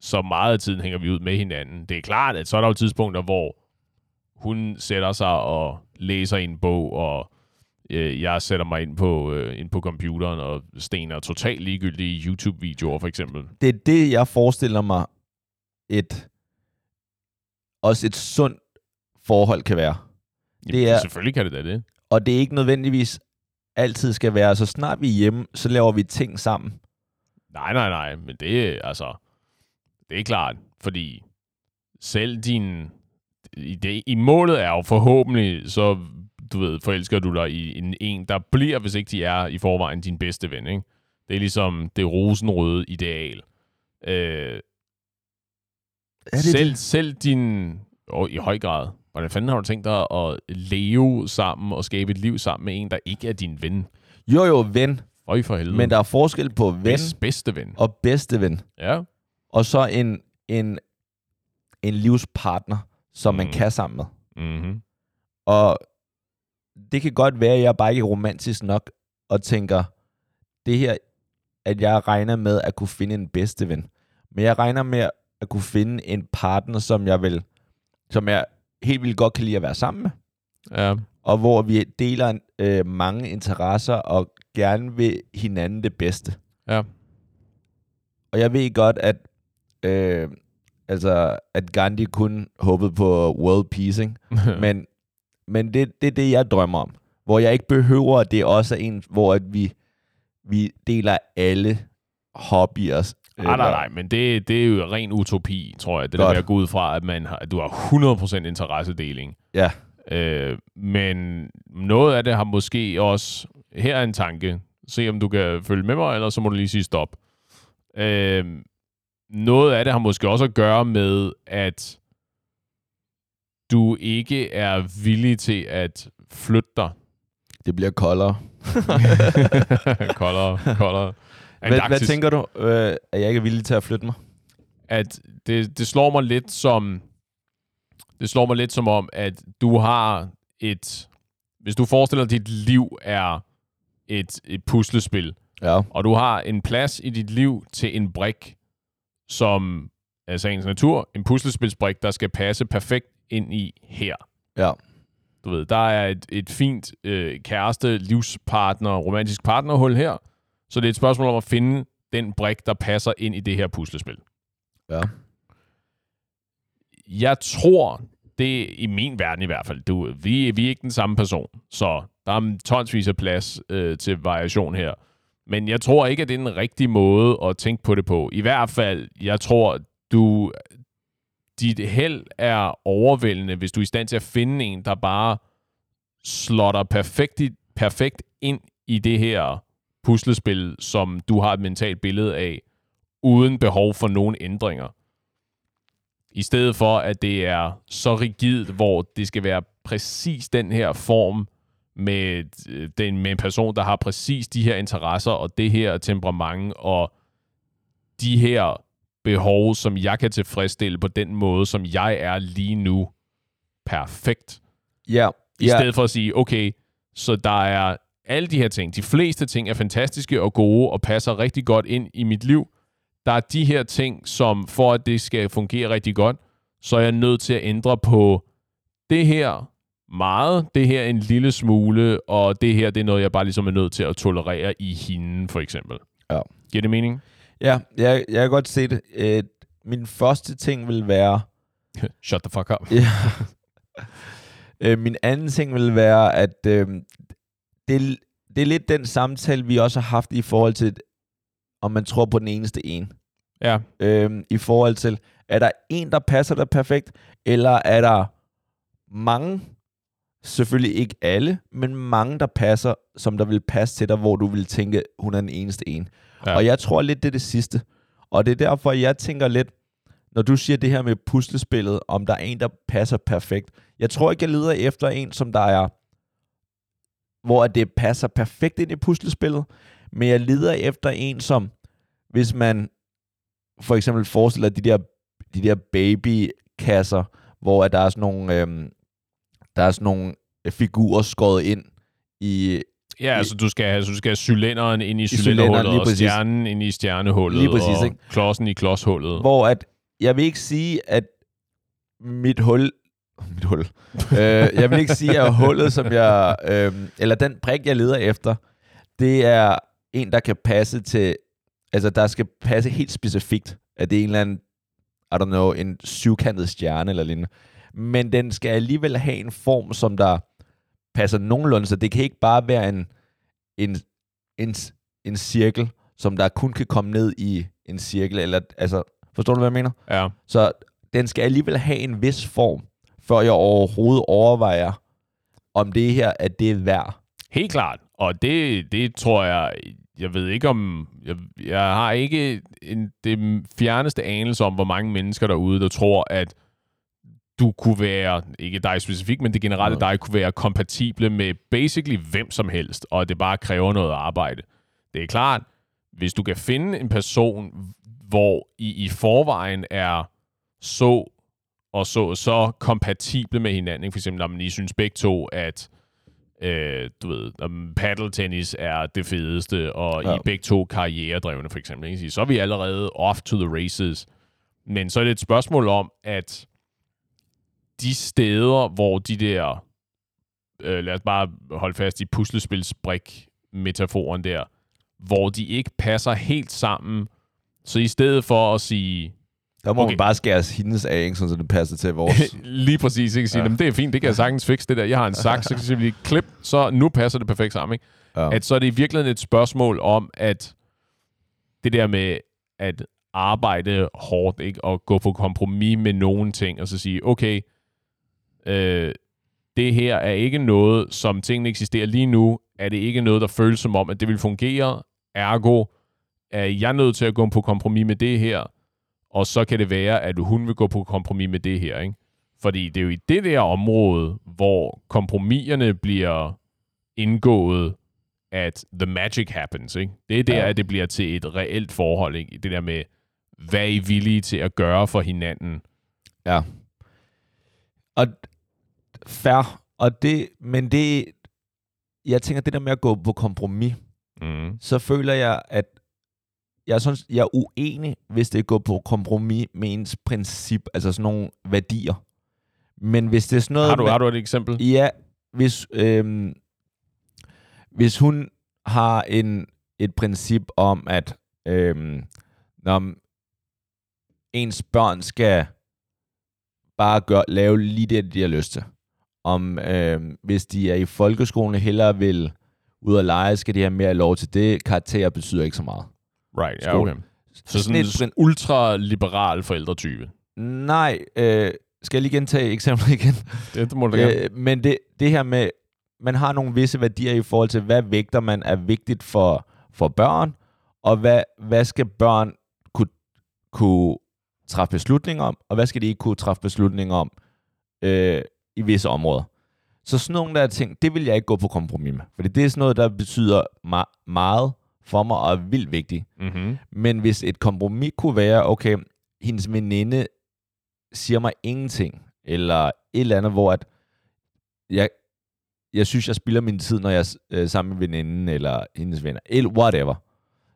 så meget af tiden hænger vi ud med hinanden. Det er klart, at så er der jo tidspunkter, hvor hun sætter sig og læser en bog, og øh, jeg sætter mig ind på, øh, ind på computeren og stener totalt ligegyldige YouTube-videoer, for eksempel. Det er det, jeg forestiller mig, et også et sundt forhold kan være. Jamen, Det er- Selvfølgelig kan det da det. Og det er ikke nødvendigvis altid skal være, så snart vi er hjemme, så laver vi ting sammen. Nej, nej, nej, men det er altså, det er klart, fordi selv din, i, det, i målet er jo forhåbentlig, så du ved, forelsker du dig i en, en, der bliver, hvis ikke de er i forvejen din bedste ven, ikke? Det er ligesom det rosenrøde ideal. Øh, Er det selv, det? selv din, og i høj grad, hvordan fanden har du tænkt dig at leve sammen og skabe et liv sammen med en, der ikke er din ven? Jo jo, ven. Øj for helvede. Men der er forskel på ven Bedst, bedste ven. og bedste ven. Ja. Og så en, en, en livspartner, som man Mm. kan sammen med. Mm-hmm. Og det kan godt være, at jeg bare ikke er romantisk nok og tænker, det her, at jeg regner med at kunne finde en bedste ven. Men jeg regner med at kunne finde en partner, som jeg vil, som jeg helt vildt godt kan lide at være sammen med. Ja. Og hvor vi deler øh, mange interesser og gerne vil hinanden det bedste. Ja. Og jeg ved godt, at, øh, altså, at Gandhi kun håbede på world peace? (laughs) Men, men det, det er det, jeg drømmer om. Hvor jeg ikke behøver, at det også er en, hvor at vi, vi deler alle hobbyer. Nej, nej, nej, men det, det er jo ren utopi, tror jeg. Det der Godt. med at gå ud fra, at, man har, at du har 100% interessedeling. Ja, Øh, men noget af det har måske også... Her er en tanke. Se, om du kan følge med mig, eller så må du lige sige stop. Øh, noget af det har måske også at gøre med, at du ikke er villig til at flytte dig. det bliver koldere. (laughs) koldere, koldere. Hvad, hvad Antarktis. tænker du, øh, at jeg ikke er villig til at flytte mig? at det, det slår mig lidt som det slår mig lidt som om, at du har et hvis du forestiller dig, at dit liv er et, et puslespil, Ja. og du har en plads i dit liv til en brik, som er sagens natur, en puslespilsbrik, der skal passe perfekt ind i her. Ja. Du ved, der er et, et fint øh, kæreste, livspartner, romantisk partnerhul her, så det er et spørgsmål om at finde den brik, der passer ind i det her puslespil. Ja. jeg tror, det er i min verden i hvert fald, du, vi, vi er ikke den samme person, så der er tonsvis af plads øh, til variation her. Men jeg tror ikke, at det er den rigtige måde at tænke på det på. I hvert fald, jeg tror, du dit held er overvældende, hvis du er i stand til at finde en, der bare slår dig perfekt, i- perfekt ind i det her puslespil, som du har et mentalt billede af, uden behov for nogen ændringer. I stedet for, at det er så rigidt, hvor det skal være præcis den her form med, øh, den, med en person, der har præcis de her interesser og det her temperament og de her behov, som jeg kan tilfredsstille på den måde, som jeg er lige nu. Perfekt. Ja. I ja. stedet for at sige, okay, så der er alle de her ting, de fleste ting er fantastiske og gode og passer rigtig godt ind i mit liv. Der er de her ting, som for at det skal fungere rigtig godt, så er jeg nødt til at ændre på det her meget, det her en lille smule, og det her, det er noget, jeg bare ligesom er nødt til at tolerere i hende, for eksempel. Ja. Giver det mening? Ja, jeg, jeg kan godt se det. Øh, min første ting vil være... (laughs) Shut the fuck up. Ja. (laughs) øh, min anden ting vil være, at øh, det, det er lidt den samtale, vi også har haft i forhold til, om man tror på den eneste en. Ja, Øh, I forhold til, er der en, der passer dig perfekt, eller er der mange, selvfølgelig ikke alle, men mange, der passer, som der vil passe til dig, hvor du vil tænke, hun er den eneste en. Ja. Og jeg tror lidt, det er det sidste. Og det er derfor, jeg tænker lidt, når du siger det her med puslespillet, om der er en, der passer perfekt, Jeg tror ikke, jeg leder efter en, som der er, hvor det passer perfekt ind i puslespillet, men jeg leder efter en, som, hvis man for eksempel forestiller de der, de der babykasser, hvor at der er sådan nogle, øhm, der er sådan nogle figurer skåret ind i, Ja, altså du skal, have, du skal have cylinderen ind i, cylinderen, cylinderhullet, lige og stjernen ind i stjernehullet, Lige præcis, og ikke? klodsen i klodshullet. hvor at, jeg vil ikke sige, at mit hul, mit hul, øh, jeg vil ikke sige, at hullet, som jeg, øh, eller den prik, jeg leder efter, det er en, der kan passe til, altså der skal passe helt specifikt, at det er en eller anden, I don't know, en syvkantet stjerne eller lignende. Men den skal alligevel have en form, som der passer nogenlunde, så det kan ikke bare være en, en, en, en cirkel, som der kun kan komme ned i en cirkel, eller altså, forstår du, hvad jeg mener? Ja. Så den skal alligevel have en vis form, før jeg overhovedet overvejer, om det her er det værd. Helt klart. Og det, det tror jeg, jeg ved ikke om, jeg, jeg har ikke en, det fjerneste anelse om, hvor mange mennesker derude, der tror, at du kunne være, ikke dig specifikt, men det generelle Ja. dig kunne være kompatible med basically hvem som helst, og det bare kræver noget arbejde. Det er klart, hvis du kan finde en person, hvor I i forvejen er så og så, så kompatible med hinanden, ikke? for eksempel om I synes begge to, at øh, du ved, om paddeltennis er det fedeste, og ja. I begge to karrieredrevne, for eksempel. Ikke? Så er vi allerede off to the races. Men så er det et spørgsmål om, at de steder, hvor de der, øh, lad os bare holde fast i puslespilsbrik-metaforen der, hvor de ikke passer helt sammen, så i stedet for at sige, Der må Okay. man bare skære hendes af, ikke, sådan, så det passer til vores... (laughs) Lige præcis, ikke? Sige, Ja. det er fint, det kan jeg sagtens fikse det der. Jeg har en (laughs) saks, så kan vi klip, så nu passer det perfekt sammen. Ikke? ja. At så er det i virkeligheden et spørgsmål om, at det der med at arbejde hårdt, ikke? og gå på kompromis med nogle ting, og så sige, okay, øh, det her er ikke noget, som tingene eksisterer lige nu, er det ikke noget, der føles som om, at det vil fungere, ergo er jeg nødt til at gå på kompromis med det her, og så kan det være, at hun vil gå på kompromis med det her, ikke? Fordi det er jo i det der område, hvor kompromiserne bliver indgået, at the magic happens, ikke? Det er der, Ja. at det bliver til et reelt forhold, ikke? Det der med, hvad er I villige til at gøre for hinanden? Ja. Og fair. Og det, men det, jeg tænker, det der med at gå på kompromis, Mm. så føler jeg, at jeg synes, jeg er uenig, hvis det går på kompromis med ens princip, altså sådan nogle værdier. Men hvis det er sådan noget... Har, du, med, har du et eksempel? Ja, hvis, øhm, hvis hun har en, et princip om, at øhm, når ens børn skal bare gøre, lave lige det, de har lyst til. Om øhm, hvis de er i folkeskolen hellere vil ud og lege, skal de have mere lov til det. Karakterer betyder ikke så meget. Right, ja, okay. Så sådan en ultraliberal forældretype. Nej, øh, skal jeg lige gentage eksemplet igen? Det, det må du gerne. Øh, men det, det her med, man har nogle visse værdier i forhold til, hvad vægter man er vigtigt for, for børn, og hvad, hvad skal børn kunne, kunne træffe beslutninger om, og hvad skal de ikke kunne træffe beslutninger om øh, i visse områder. Så sådan nogle der ting, det vil jeg ikke gå på kompromis med, fordi det er sådan noget, der betyder meget for mig og er vildt vigtigt. Mm-hmm. Men hvis et kompromis kunne være, okay, hendes veninde siger mig ingenting, eller et eller andet, hvor at jeg, jeg synes, jeg spilder min tid, når jeg er øh, sammen med veninden, eller hendes venner, eller whatever,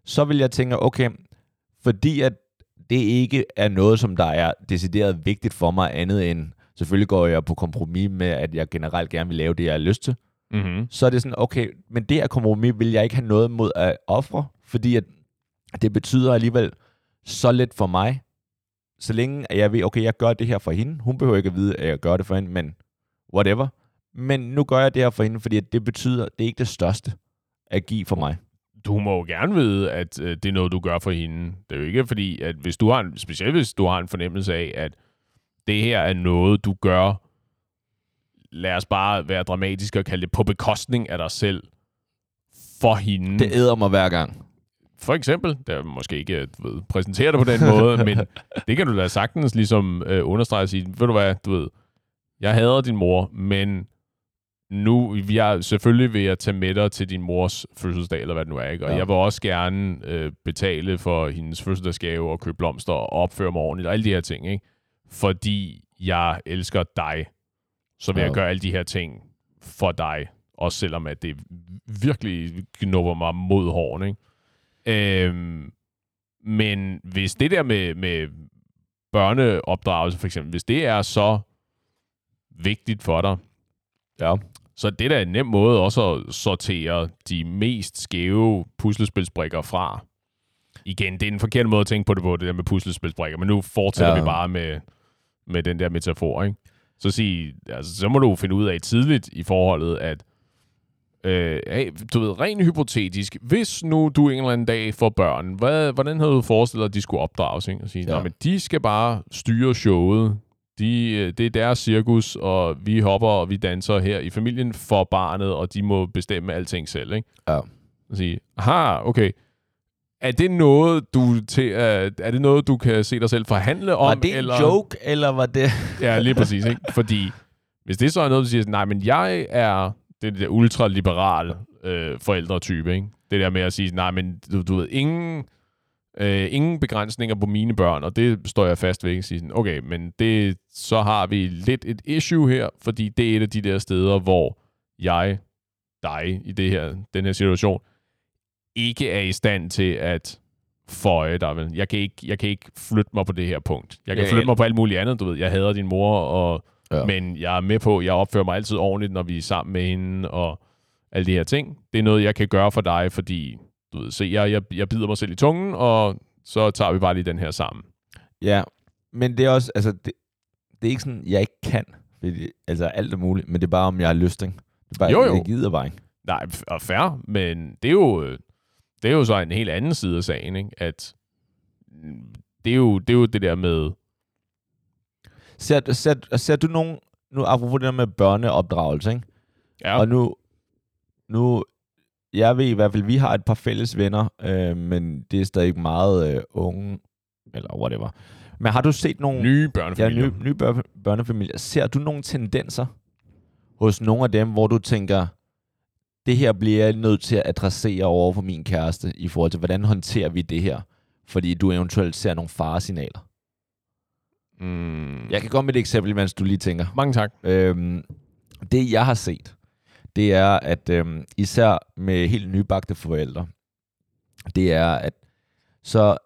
så vil jeg tænke, okay, fordi at det ikke er noget, som der er decideret vigtigt for mig, andet end, selvfølgelig går jeg på kompromis med, at jeg generelt gerne vil lave det, jeg har lyst til, Mm-hmm. så er det sådan, okay, men det her kompromis vil jeg ikke have noget mod at ofre, fordi at det betyder alligevel så lidt for mig, så længe at jeg ved, okay, jeg gør det her for hende. Hun behøver ikke at vide, at jeg gør det for hende, men whatever. Men nu gør jeg det her for hende, fordi det betyder, det er ikke det største at give for mig. du må jo gerne vide, at øh, det er noget, du gør for hende. Det er jo ikke fordi, at hvis du har en, specielt hvis du har en fornemmelse af, at det her er noget, du gør, lad os bare være dramatisk og kalde det på bekostning af dig selv, for hende. Det æder mig hver gang. For eksempel, det er måske ikke du ved, præsentere det på den måde, men (laughs) det kan du da sagtens ligesom øh, understrege og sige, ved du hvad, du ved, jeg hader din mor, men nu, jeg, selvfølgelig vil jeg tage med dig til din mors fødselsdag, eller hvad det nu er, ikke? Og ja. jeg vil også gerne øh, betale for hendes fødselsdagsgave og købe blomster og opføre mig ordentligt, og alle de her ting, ikke? Fordi jeg elsker dig, så vil Ja. jeg gøre alle de her ting for dig, også selvom at det virkelig knupper mig mod hårene, ikke? Øhm, men hvis det der med, med børneopdragelse, for eksempel, hvis det er så vigtigt for dig, Ja. så det er da en nem måde også at sortere de mest skæve puslespilsbrikker fra. Igen, det er en forkert måde at tænke på det på, det der med puslespilsbrikker, men nu fortsætter ja. vi bare med, med den der metafor, ikke? Så, sig, altså, så må du finde ud af tidligt i forholdet, at øh, hey, du ved, rent hypotetisk, hvis nu du en eller anden dag får børn, hvad, hvordan havde du forestillet dig, at de skulle opdrages? Ikke? Og sige, Ja. men de skal bare styre showet. De, øh, det er deres cirkus, og vi hopper og vi danser her i familien for barnet, og de må bestemme alting selv. Ikke? Ja. Og sige, aha, okay. Er det noget, du til, er, er det noget, du kan se dig selv forhandle om? Var det en eller? joke, eller var det... Ja, lige præcis. Ikke? Fordi hvis det så er noget, du siger, nej, men jeg er det der ultraliberal øh, forældretype, ikke? Det der med at sige, nej, men du, du ved, ingen, øh, ingen begrænsninger på mine børn, og det står jeg fast ved, ikke? Sige sådan, okay, men det, så har vi lidt et issue her, fordi det er et af de der steder, hvor jeg, dig i det her, den her situation, ikke er i stand til at føje dig. Vel? Jeg, kan ikke, jeg kan ikke flytte mig på det her punkt. Jeg kan Ja, flytte mig på alt muligt andet, du ved. Jeg hader din mor, og, Ja. men jeg er med på, jeg opfører mig altid ordentligt, når vi er sammen med hende, og alle de her ting. Det er noget, jeg kan gøre for dig, fordi, du ved, se, jeg, jeg, jeg bider mig selv i tungen, og så tager vi bare lige den her sammen. Ja, men det er også, altså, det, det er ikke sådan, jeg ikke kan. Fordi, altså, alt er muligt, men det er bare, om jeg har lyst, ikke? Det er bare, Jo, jo. Jeg gider bare ikke. Nej, og fair, men det er jo, øh, det er jo så en helt anden side af sagen, ikke? At det er, jo, det er jo det der med, Ser, ser, ser du nogen, nu apropos det der med børneopdragelse, ikke? ja, Og nu, nu, jeg ved i hvert fald, vi har et par fælles venner, øh, men det er stadig meget øh, unge, eller whatever. Men har du set nogle nye ja, børnefamilier. nye, nye bør- børnefamilier? Ser du nogle tendenser hos nogle af dem, hvor du tænker, det her bliver jeg nødt til at adressere over for min kæreste, i forhold til, hvordan håndterer vi det her? Fordi du eventuelt ser nogle faresignaler. Mm, Jeg kan komme med et eksempel, mens du lige tænker. Mange tak. Øhm, det jeg har set, det er, at øhm, især med helt nybagte forældre, det er, at så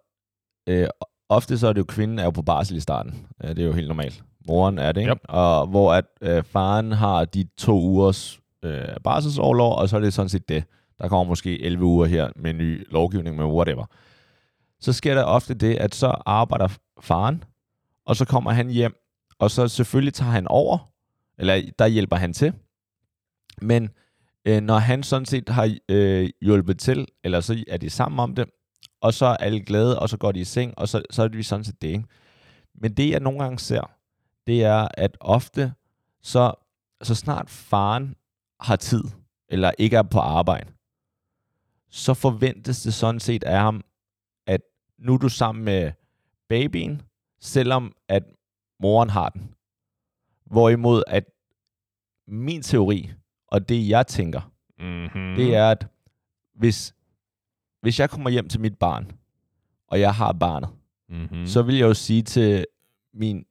øh, ofte så er det jo, kvinden er jo på barsel i starten. Det er jo helt normalt. Moren er det, ikke? Yep. Og hvor at øh, faren har de to ugers øh, barselsårlov, og så er det sådan set det. Der kommer måske 11 uger her med ny lovgivning, med whatever. Så sker der ofte det, at så arbejder faren, og så kommer han hjem, og så selvfølgelig tager han over, eller der hjælper han til. Men øh, når han sådan set har øh, hjulpet til, eller så er de sammen om det, og så er alle glade, og så går de i seng, og så, så er det sådan set det. Ikke? Men det jeg nogle gange ser, det er, at ofte, så, så snart faren har tid, eller ikke er på arbejde, så forventes det sådan set af ham, at nu er du sammen med babyen, selvom at moren har den. Hvorimod at min teori, og det jeg tænker, Mm-hmm. det er, at hvis, hvis jeg kommer hjem til mit barn, og jeg har barnet, mm-hmm. mm. så vil jeg jo sige til min,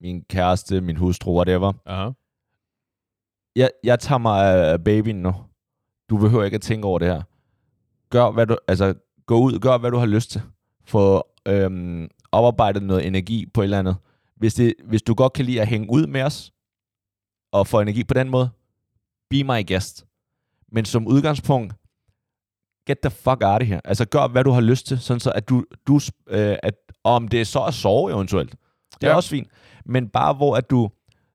min kæreste, min hustru, whatever, Aha. Jeg, jeg tager mig af babyen nu. Du behøver ikke at tænke over det her. Gør, hvad du, altså, gå ud, gør, hvad du har lyst til. Få øhm, oparbejdet noget energi på et eller andet. Hvis, det, hvis du godt kan lide at hænge ud med os, og få energi på den måde, be my guest. Men som udgangspunkt, get the fuck out of here. Altså, gør, hvad du har lyst til, sådan så at du, du øh, at, om det er så at sove eventuelt. Det er Ja. også fint. Men bare hvor at du,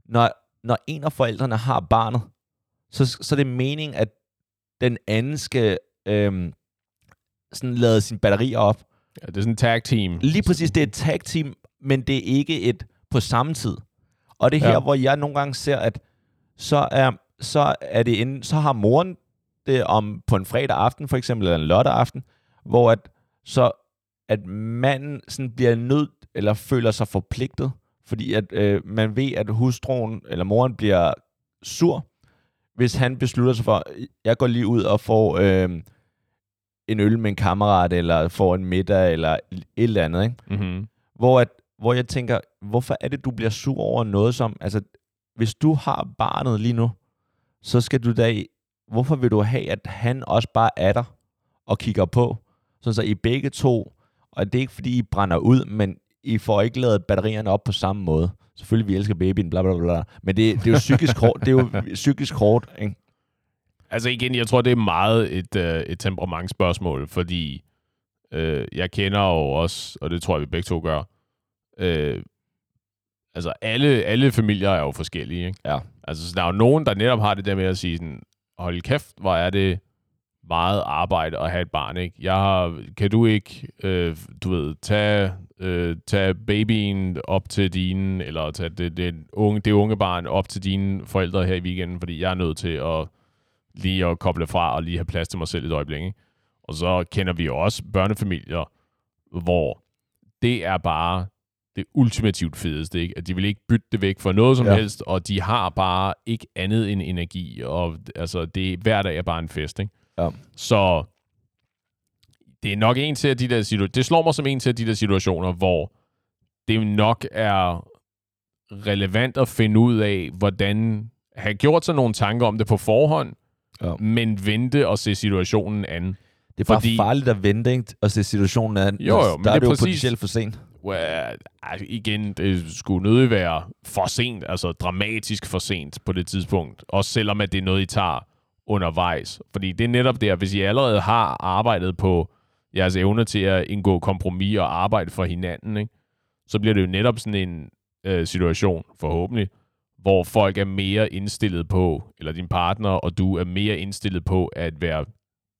når, når en af forældrene har barnet, så, så er det meningen, at den anden skal øhm, sådan lade sin batterier op. Ja, det er sådan en tag team. Lige præcis, det er et tag team, men det er ikke et på samme tid. Og det er her, Ja. hvor jeg nogle gange ser, at så er, så er det inden, så har moren det om på en fredag aften, for eksempel, eller en lørdag aften, hvor at, så at manden sådan bliver nødt, eller føler sig forpligtet, Fordi at øh, man ved, at hustruen eller moren bliver sur, hvis han beslutter sig for, jeg går lige ud og får øh, en øl med en kammerat, eller får en middag, eller et eller andet. Ikke? Mm-hmm. Hvor, at, hvor jeg tænker, hvorfor er det, du bliver sur over noget som... Altså, hvis du har barnet lige nu, så skal du da... Hvorfor vil du have, at han også bare er der og kigger på? Sådan så I begge to, og det er ikke fordi, I brænder ud, men I får ikke lavet batterierne op på samme måde. Selvfølgelig, vi elsker babyen, bla bla bla. Men det, det er jo psykisk hårdt. Det er jo psykisk hårdt, ikke? Altså igen, jeg tror, det er meget et, øh, et temperamentsspørgsmål, fordi øh, jeg kender jo også, og det tror jeg, vi begge to gør, øh, altså alle, alle familier er jo forskellige, ikke? Ja. Altså, så der er jo nogen, der netop har det der med at sige sådan, hold kæft, hvor er det meget arbejde at have et barn, ikke? Jeg har, kan du ikke, øh, du ved, tage, øh, tage babyen op til dine, eller tage det, det, unge, det unge barn op til dine forældre her i weekenden, fordi jeg er nødt til at lige at koble fra og lige have plads til mig selv et øjeblik, ikke? Og så kender vi jo også børnefamilier, hvor det er bare det ultimativt fedeste, ikke? At de vil ikke bytte det væk for noget som Ja. helst, og de har bare ikke andet end energi, og altså, det, hver dag er bare en fest, ikke? Ja. Så det er nok en til at de der situationer, det slår mig som en til de der situationer, hvor det nok er relevant at finde ud af, hvordan have gjort sig nogle tanker om det på forhånd, Ja. men vente og se situationen an. Det er bare Fordi- farligt at vente, ikke? Og se situationen an. Jo, jo, men der det er det er jo præcis- potentielt for sent. Well, igen, det skulle nødig være for sent, altså dramatisk for sent på det tidspunkt. Også selvom at det er noget, I tager undervejs. Fordi det er netop der, hvis I allerede har arbejdet på jeres evne til at indgå kompromis og arbejde for hinanden, ikke? så bliver det jo netop sådan en øh, situation, forhåbentlig, hvor folk er mere indstillet på, eller din partner og du er mere indstillet på at være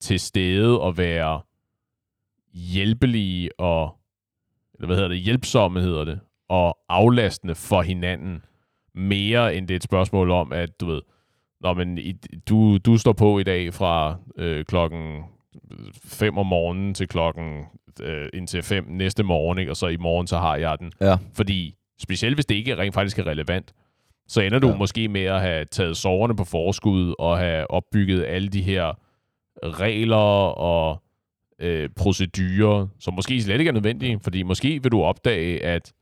til stede og være hjælpelige og eller hvad hedder det, hjælpsomme hedder det, og aflastende for hinanden, mere end det er et spørgsmål om, at du ved, Nå, men i, du, du står på i dag fra øh, klokken 5 om morgenen til klokken øh, indtil 5 næste morgen, ikke? og så i morgen, så har jeg den. Ja. Fordi specielt hvis det ikke rent faktisk er relevant, så ender du Ja. måske med at have taget soverne på forskud og have opbygget alle de her regler og øh, procedurer, som måske slet ikke er nødvendige, fordi måske vil du opdage, at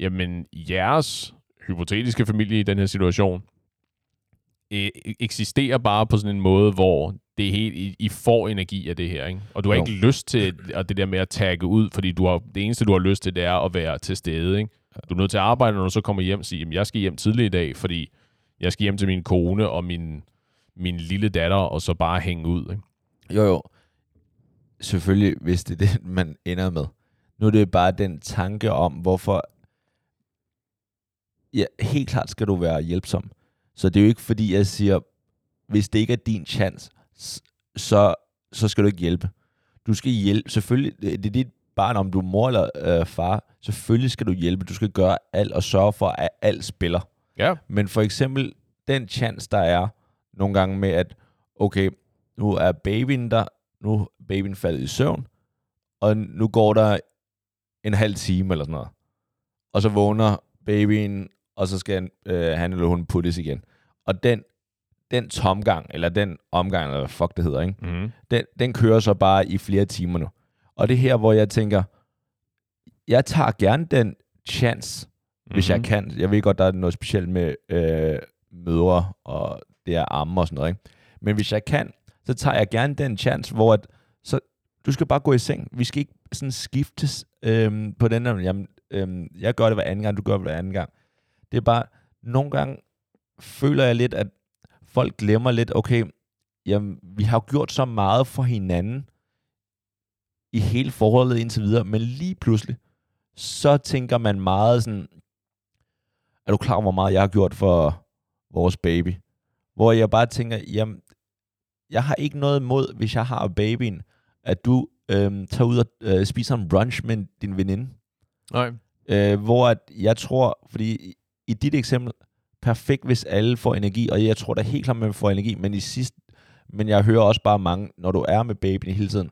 jamen, jeres hypotetiske familie i den her situation øh, eksisterer bare på sådan en måde, hvor det er helt, I, I får energi af det her, ikke? Og du har Jo. ikke lyst til at det der med at tagge ud, fordi du har, det eneste, du har lyst til, det er at være til stede, ikke? Du er nødt til at arbejde, når du så kommer hjem og siger, jeg skal hjem tidligt i dag, fordi jeg skal hjem til min kone og min, min lille datter, og så bare hænge ud, ikke? Jo, jo. Selvfølgelig, hvis det er det, man ender med. Nu er det bare den tanke om, hvorfor... Ja, helt klart skal du være hjælpsom. Så det er jo ikke fordi, jeg siger, hvis det ikke er din chance, så, så skal du ikke hjælpe. Du skal hjælpe. Selvfølgelig, det er dit barn, om du er mor eller øh, far. Selvfølgelig skal du hjælpe. Du skal gøre alt og sørge for, at alt spiller. Ja. Men for eksempel den chance, der er nogle gange med, at okay, nu er babyen der, nu er babyen faldet i søvn, og nu går der en halv time eller sådan noget. Og så vågner babyen, og så skal han, øh, han eller hun puttes igen. Og den, den tomgang, eller den omgang, eller hvad fuck det hedder, ikke? Mm-hmm. den, den kører så bare i flere timer nu. Og det er her, hvor jeg tænker, jeg tager gerne den chance, hvis Mhm. jeg kan. Jeg ved godt, der er noget specielt med øh, mødre og det er amme og sådan noget. Ikke? Men hvis jeg kan, så tager jeg gerne den chance, hvor at, så, du skal bare gå i seng. Vi skal ikke sådan skiftes øhm, på den der, jamen, øhm, jeg gør det hver anden gang, du gør det hver anden gang. Det er bare, nogle gange føler jeg lidt, at folk glemmer lidt, okay, jamen, vi har jo gjort så meget for hinanden i hele forholdet indtil videre, men lige pludselig, så tænker man meget sådan, er du klar over, hvor meget jeg har gjort for vores baby? Hvor jeg bare tænker, jamen, jeg har ikke noget imod, hvis jeg har babyen, at du øhm, tager ud og øh, spiser en brunch med din veninde. Nej. Øh, hvor at jeg tror, fordi i dit eksempel, perfekt, hvis alle får energi, og jeg tror da helt klart, man får energi, men i sidst, men jeg hører også bare mange, når du er med babyen hele tiden,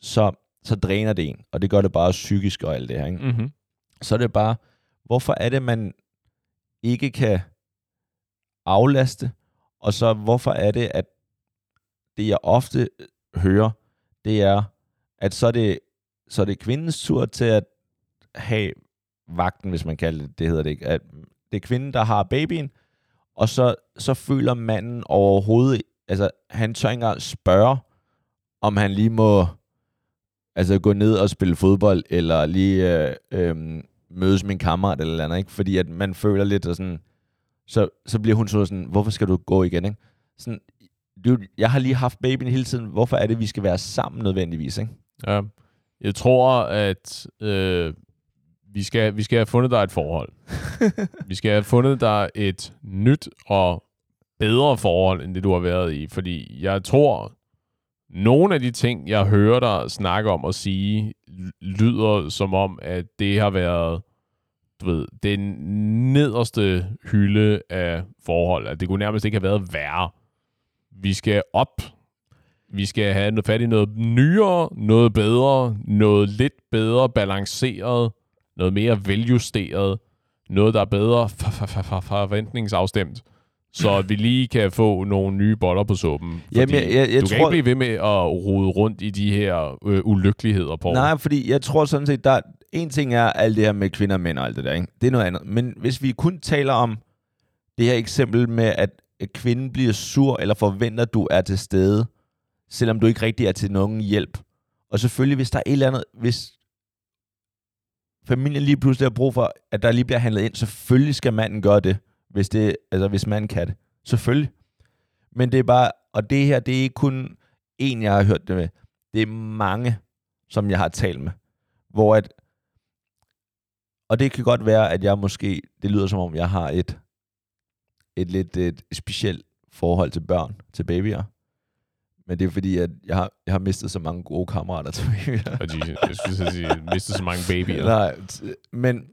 så, så dræner det en, og det gør det bare psykisk og alt det her. Ikke? Mm-hmm. Så er det bare, hvorfor er det, man ikke kan aflaste, og så hvorfor er det, at det jeg ofte hører, det er, at så er det, så er det kvindens tur til at have vagten, hvis man kalder det, det hedder det ikke, at det er kvinden, der har babyen, og så, så føler manden overhovedet, altså han tør ikke engang spørge, om han lige må altså gå ned og spille fodbold, eller lige øh, øh, mødes med en kammerat eller andet, ikke? Fordi at man føler lidt sådan, så, så bliver hun sådan, hvorfor skal du gå igen, ikke? Sådan, du, jeg har lige haft babyen hele tiden, hvorfor er det, vi skal være sammen nødvendigvis, ikke? Ja. Jeg tror, at øh, vi, skal, vi skal have fundet dig et forhold. (laughs) vi skal have fundet dig et nyt og bedre forhold, end det du har været i. Fordi jeg tror, nogle af de ting, jeg hører dig snakke om og sige, lyder som om, at det har været du ved, den nederste hylde af forhold. At det kunne nærmest ikke have været værre. Vi skal op. Vi skal have noget fat i noget nyere, noget bedre, noget lidt bedre balanceret, noget mere veljusteret, noget, der er bedre forventningsafstemt så vi lige kan få nogle nye boller på suppen. Jamen, jeg, jeg, jeg du tror... kan ikke blive ved med at rode rundt i de her øh, ulykkeligheder, på. Nej, fordi jeg tror sådan set, der en ting er alt det her med kvinder og mænd og alt det der, ikke? det er noget andet. Men hvis vi kun taler om det her eksempel med, at kvinden bliver sur eller forventer, at du er til stede, selvom du ikke rigtig er til nogen hjælp. Og selvfølgelig, hvis der er et eller andet, hvis familien lige pludselig har brug for, at der lige bliver handlet ind, selvfølgelig skal manden gøre det hvis, det, altså, hvis man kan det. Selvfølgelig. Men det er bare, og det her, det er ikke kun en, jeg har hørt det med. Det er mange, som jeg har talt med. Hvor at, og det kan godt være, at jeg måske, det lyder som om, jeg har et, et lidt et specielt forhold til børn, til babyer. Men det er fordi, at jeg har, jeg har mistet så mange gode kammerater (laughs) til babyer. jeg skulle sige, mistet så mange babyer. Nej, men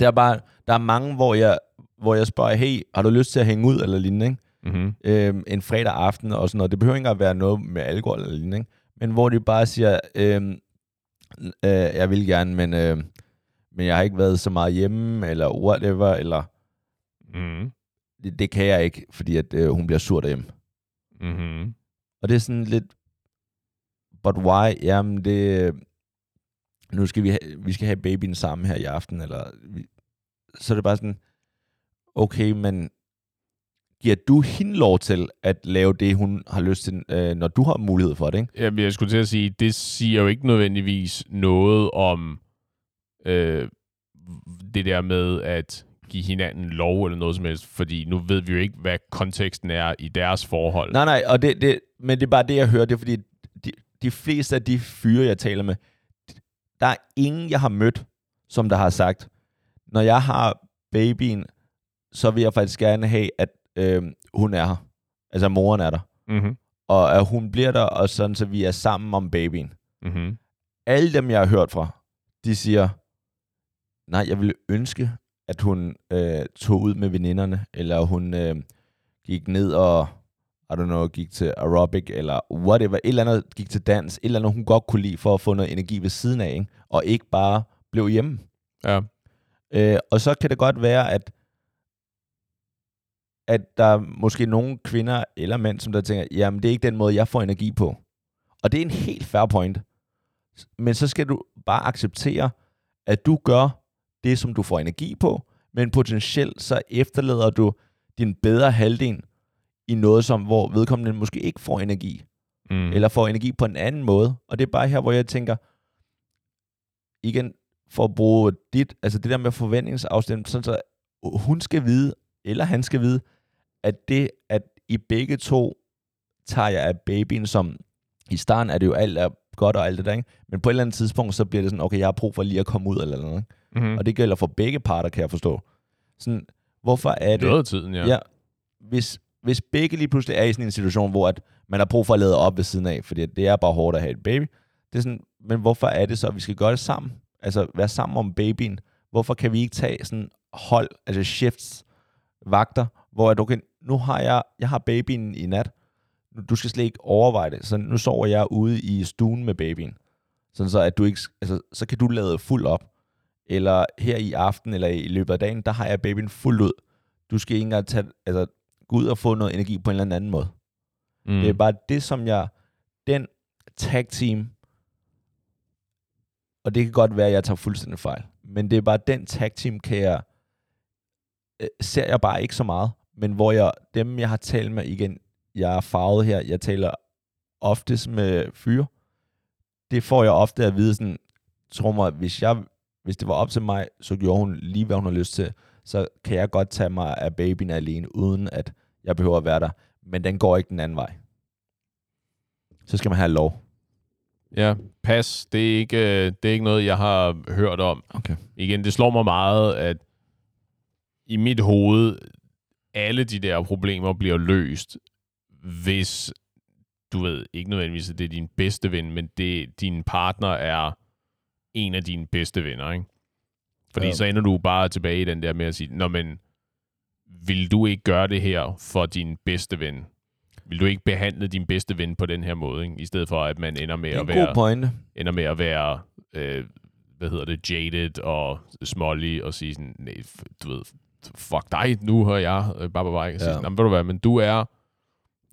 der er bare, der er mange, hvor jeg, hvor jeg spørger, hey, har du lyst til at hænge ud eller lignende, ikke? Mm-hmm. Øhm, en fredag aften og sådan noget. Det behøver ikke at være noget med alkohol eller lignende, ikke? Men hvor de bare siger, øhm, øh, jeg vil gerne, men, øh, men jeg har ikke været så meget hjemme, eller whatever, eller mm. det, det kan jeg ikke, fordi at øh, hun bliver sur derhjemme. Mm-hmm. Og det er sådan lidt, but why? Jamen det, nu skal vi, have, vi skal have babyen sammen her i aften, eller vi, så er det bare sådan, okay, men giver du hende lov til at lave det, hun har lyst til, øh, når du har mulighed for det, ikke? Jamen, jeg skulle til at sige, det siger jo ikke nødvendigvis noget om øh, det der med at give hinanden lov eller noget som helst, fordi nu ved vi jo ikke, hvad konteksten er i deres forhold. Nej, nej, og det, det, men det er bare det, jeg hører, det er fordi, de, de fleste af de fyre, jeg taler med, der er ingen, jeg har mødt, som der har sagt, når jeg har babyen, så vil jeg faktisk gerne have, at øh, hun er her. Altså, moren er der. Mm-hmm. Og at hun bliver der, og sådan, så vi er sammen om babyen. Mm-hmm. Alle dem, jeg har hørt fra, de siger, nej, jeg ville ønske, at hun øh, tog ud med veninderne, eller hun øh, gik ned og, I don't know, gik til aerobic, eller whatever, et eller andet, gik til dans, et eller andet, hun godt kunne lide, for at få noget energi ved siden af, ikke? og ikke bare blev hjemme. Ja. Øh, og så kan det godt være, at at der er måske nogle kvinder eller mænd, som der tænker, jamen det er ikke den måde, jeg får energi på. Og det er en helt fair point. Men så skal du bare acceptere, at du gør det, som du får energi på, men potentielt så efterlader du din bedre halvdel i noget, som, hvor vedkommende måske ikke får energi. Mm. Eller får energi på en anden måde. Og det er bare her, hvor jeg tænker, igen, for at bruge dit, altså det der med forventningsafstemning, sådan så hun skal vide, eller han skal vide, at det, at I begge to tager jeg af babyen, som i starten er det jo alt er godt og alt det der, ikke? men på et eller andet tidspunkt, så bliver det sådan, okay, jeg har brug for lige at komme ud eller noget. Ikke? Mm-hmm. Og det gælder for begge parter, kan jeg forstå. Sådan, hvorfor er det... Noget tiden, ja. ja hvis, hvis begge lige pludselig er i sådan en situation, hvor at man har brug for at lade op ved siden af, fordi det er bare hårdt at have et baby, det er sådan, men hvorfor er det så, at vi skal gøre det sammen? Altså være sammen om babyen. Hvorfor kan vi ikke tage sådan hold, altså shifts, vagter, hvor at, okay, nu har jeg, jeg har babyen i nat, du skal slet ikke overveje det, så nu sover jeg ude i stuen med babyen, sådan så at du ikke, altså, så kan du lade fuld op, eller her i aften, eller i løbet af dagen, der har jeg babyen fuldt ud. Du skal ikke engang tage, altså, gå ud og få noget energi på en eller anden måde. Mm. Det er bare det, som jeg, den tag team, og det kan godt være, at jeg tager fuldstændig fejl, men det er bare, den tag team kan jeg, øh, ser jeg bare ikke så meget, men hvor jeg, dem jeg har talt med igen, jeg er farvet her, jeg taler oftest med fyre, det får jeg ofte at vide sådan, tror mig, hvis, jeg, hvis det var op til mig, så gjorde hun lige, hvad hun har lyst til, så kan jeg godt tage mig af babyen alene, uden at jeg behøver at være der. Men den går ikke den anden vej. Så skal man have lov. Ja, pas. Det er, ikke, øh, det er ikke noget, jeg har hørt om. Okay. Igen, det slår mig meget, at i mit hoved, alle de der problemer bliver løst, hvis du ved, ikke nødvendigvis, at det er din bedste ven, men det, din partner er en af dine bedste venner, ikke? Fordi Ja. så ender du bare tilbage i den der med at sige, Nå, men vil du ikke gøre det her for din bedste ven? Vil du ikke behandle din bedste ven på den her måde, ikke? i stedet for at man ender med at være pointe. ender med at være, øh, hvad hedder det, jaded og smålig og sige sådan, nej, du ved, fuck dig, nu har jeg øh, bare sige Ja. "Nå, men ved du hvad, men du er,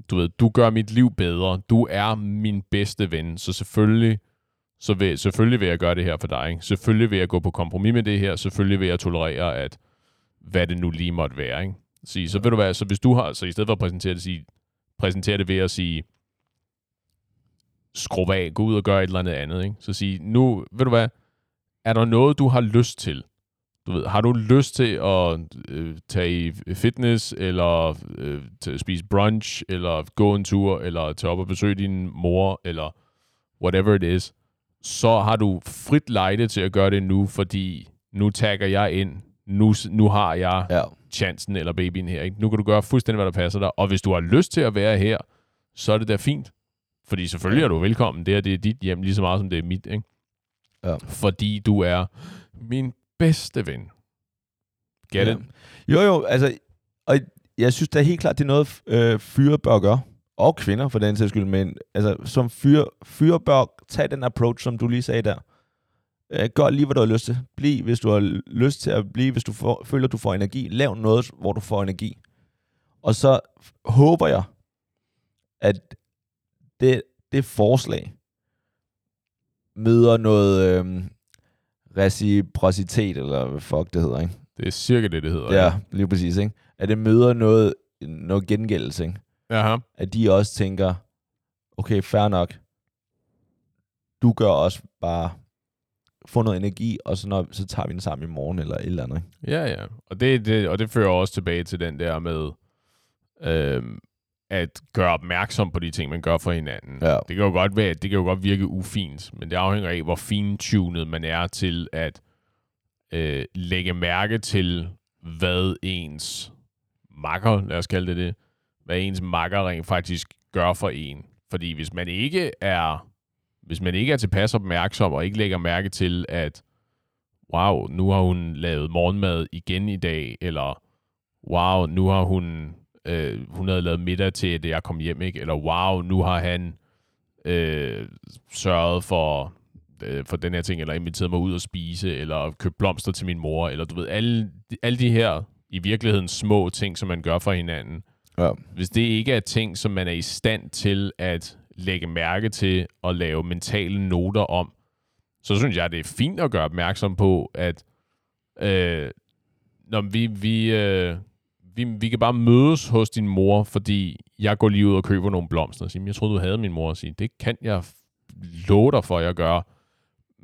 du ved, du gør mit liv bedre. Du er min bedste ven, så selvfølgelig, så vil, selvfølgelig vil jeg gøre det her for dig. Ikke? Selvfølgelig vil jeg gå på kompromis med det her. Selvfølgelig vil jeg tolerere, at hvad det nu lige måtte være. Ikke? Sige, så ved du være, så hvis du har, så i stedet for at præsentere det, sige, præsentere det ved at sige, skrub af, gå ud og gøre et eller andet andet. Ikke? Så sige, nu, ved du hvad, er der noget, du har lyst til? Du ved, har du lyst til at øh, tage i fitness, eller øh, til spise brunch, eller gå en tur, eller tage op og besøge din mor, eller whatever it is, så har du frit lejde til at gøre det nu, fordi nu tagger jeg ind, nu, nu har jeg Ja. chancen eller babyen her. Ikke? Nu kan du gøre fuldstændig, hvad der passer dig. Og hvis du har lyst til at være her, så er det da fint. Fordi selvfølgelig er du velkommen. Det her det er dit hjem, lige så meget som det er mit. Ikke? Ja. Fordi du er min bedste ven. Get ja. it? Jo, jo, altså, og jeg synes da helt klart, det er noget, øh, fyre bør gøre. Og kvinder, for den sags skyld. Men altså, som fyre bør tage den approach, som du lige sagde der. Øh, gør lige, hvad du har lyst til. Bliv, hvis du har lyst til at blive, hvis du får, føler, du får energi. Lav noget, hvor du får energi. Og så håber jeg, at det, det forslag møder noget øh, reciprocitet, eller hvad fuck det hedder, ikke? Det er cirka det, det hedder. Ja, lige præcis, ikke? At det møder noget, noget gengældelse, ikke? Aha. At de også tænker, okay, fair nok. Du gør også bare, få noget energi, og så, når, så tager vi den sammen i morgen, eller et eller andet, ikke? Ja, ja. Og det, det, og det fører også tilbage til den der med øhm, at gøre opmærksom på de ting, man gør for hinanden. Ja. Det kan jo godt være, det kan jo godt virke ufint, men det afhænger af, hvor fintunet man er til at øh, lægge mærke til, hvad ens makker, lad os kalde det det, hvad ens makker rent faktisk gør for en. Fordi hvis man ikke er hvis man ikke er tilpas opmærksom og ikke lægger mærke til, at wow, nu har hun lavet morgenmad igen i dag, eller wow, nu har hun, øh, hun havde lavet middag til, da jeg kom hjem, ikke? eller wow, nu har han øh, sørget for, øh, for den her ting, eller inviteret mig ud at spise, eller købt blomster til min mor, eller du ved, alle, alle de her i virkeligheden små ting, som man gør for hinanden, Ja. hvis det ikke er ting, som man er i stand til at lægge mærke til og lave mentale noter om, så synes jeg, det er fint at gøre opmærksom på, at øh, når vi, vi, øh, vi, vi kan bare mødes hos din mor, fordi jeg går lige ud og køber nogle blomster og siger, jeg troede, du havde min mor, og sige, det kan jeg love dig for, at jeg gør,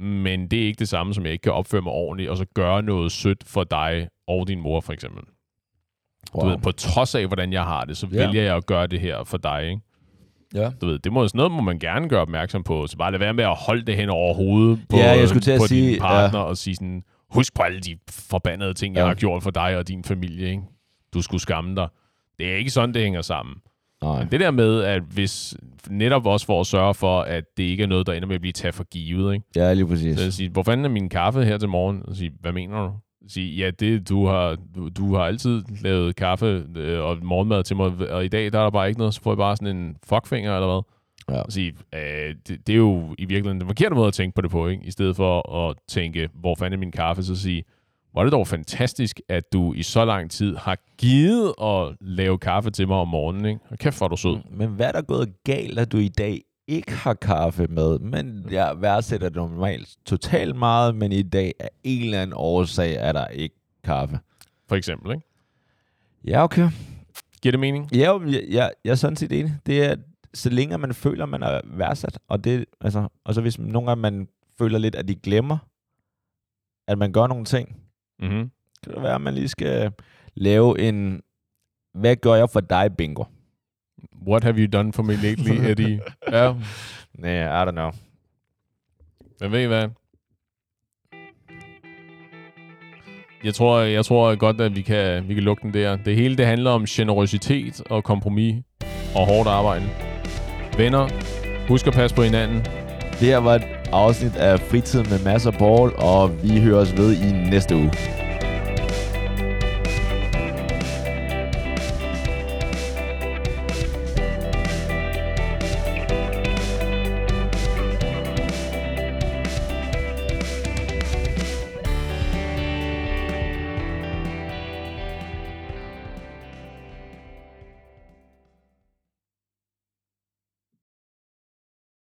men det er ikke det samme, som jeg ikke kan opføre mig ordentligt, og så gøre noget sødt for dig og din mor, for eksempel. Du ved, på trods af, hvordan jeg har det, så Ja. vælger jeg at gøre det her for dig, ikke? ja. Du ved, det må, sådan noget må man gerne gøre opmærksom på. Så bare lad være med at holde det hen over hovedet på, Ja, jeg skulle til at på sige, din partner og sige sådan, husk på alle de forbandede ting, jeg Ja. har gjort for dig og din familie. Ikke? Du skulle skamme dig. Det er ikke sådan, det hænger sammen. Nej. Men det der med, at hvis netop også for at sørge for, at det ikke er noget, der ender med at blive taget for givet. Ikke? Ja, lige præcis. Så jeg siger, hvor fanden er min kaffe her til morgen? Og sige, hvad mener du? Sige, ja, det, du har, du, du har altid lavet kaffe øh, og morgenmad til mig, og i dag der er der bare ikke noget, så får jeg bare sådan en fuckfinger eller hvad? Ja. Og sige, øh, det, det er jo i virkeligheden den forkerte måde at tænke på det på, ikke? I stedet for at tænke, hvor fanden er min kaffe, så sige, hvor er det dog fantastisk, at du i så lang tid har givet at lave kaffe til mig om morgenen, ikke? Og kæft, hvor er du sød. Men hvad er der gået galt, at du i dag ikke har kaffe med? Men jeg værdsætter det normalt totalt meget, men i dag af en eller anden årsag er der ikke kaffe. For eksempel, ikke? Ja, okay. Giver det mening? Ja, jeg, jeg, jeg er sådan set enig. Det er, så længe man føler, man er værdsat, og, det, altså, og så hvis nogle gange man føler lidt, at de glemmer, at man gør nogle ting, Mm-hmm. kan det være, at man lige skal lave en, hvad gør jeg for dig, bingo? What have you done for me lately, (laughs) Eddie? ja, Nej, I don't know. men ved I hvad? Jeg tror, jeg tror godt, at vi kan, vi kan lukke den der. Det hele det handler om generøsitet og kompromis og hårdt arbejde. Venner, husk at passe på hinanden. Det her var et afsnit af Fritid med Mads og Paul, og vi høres ved i næste uge.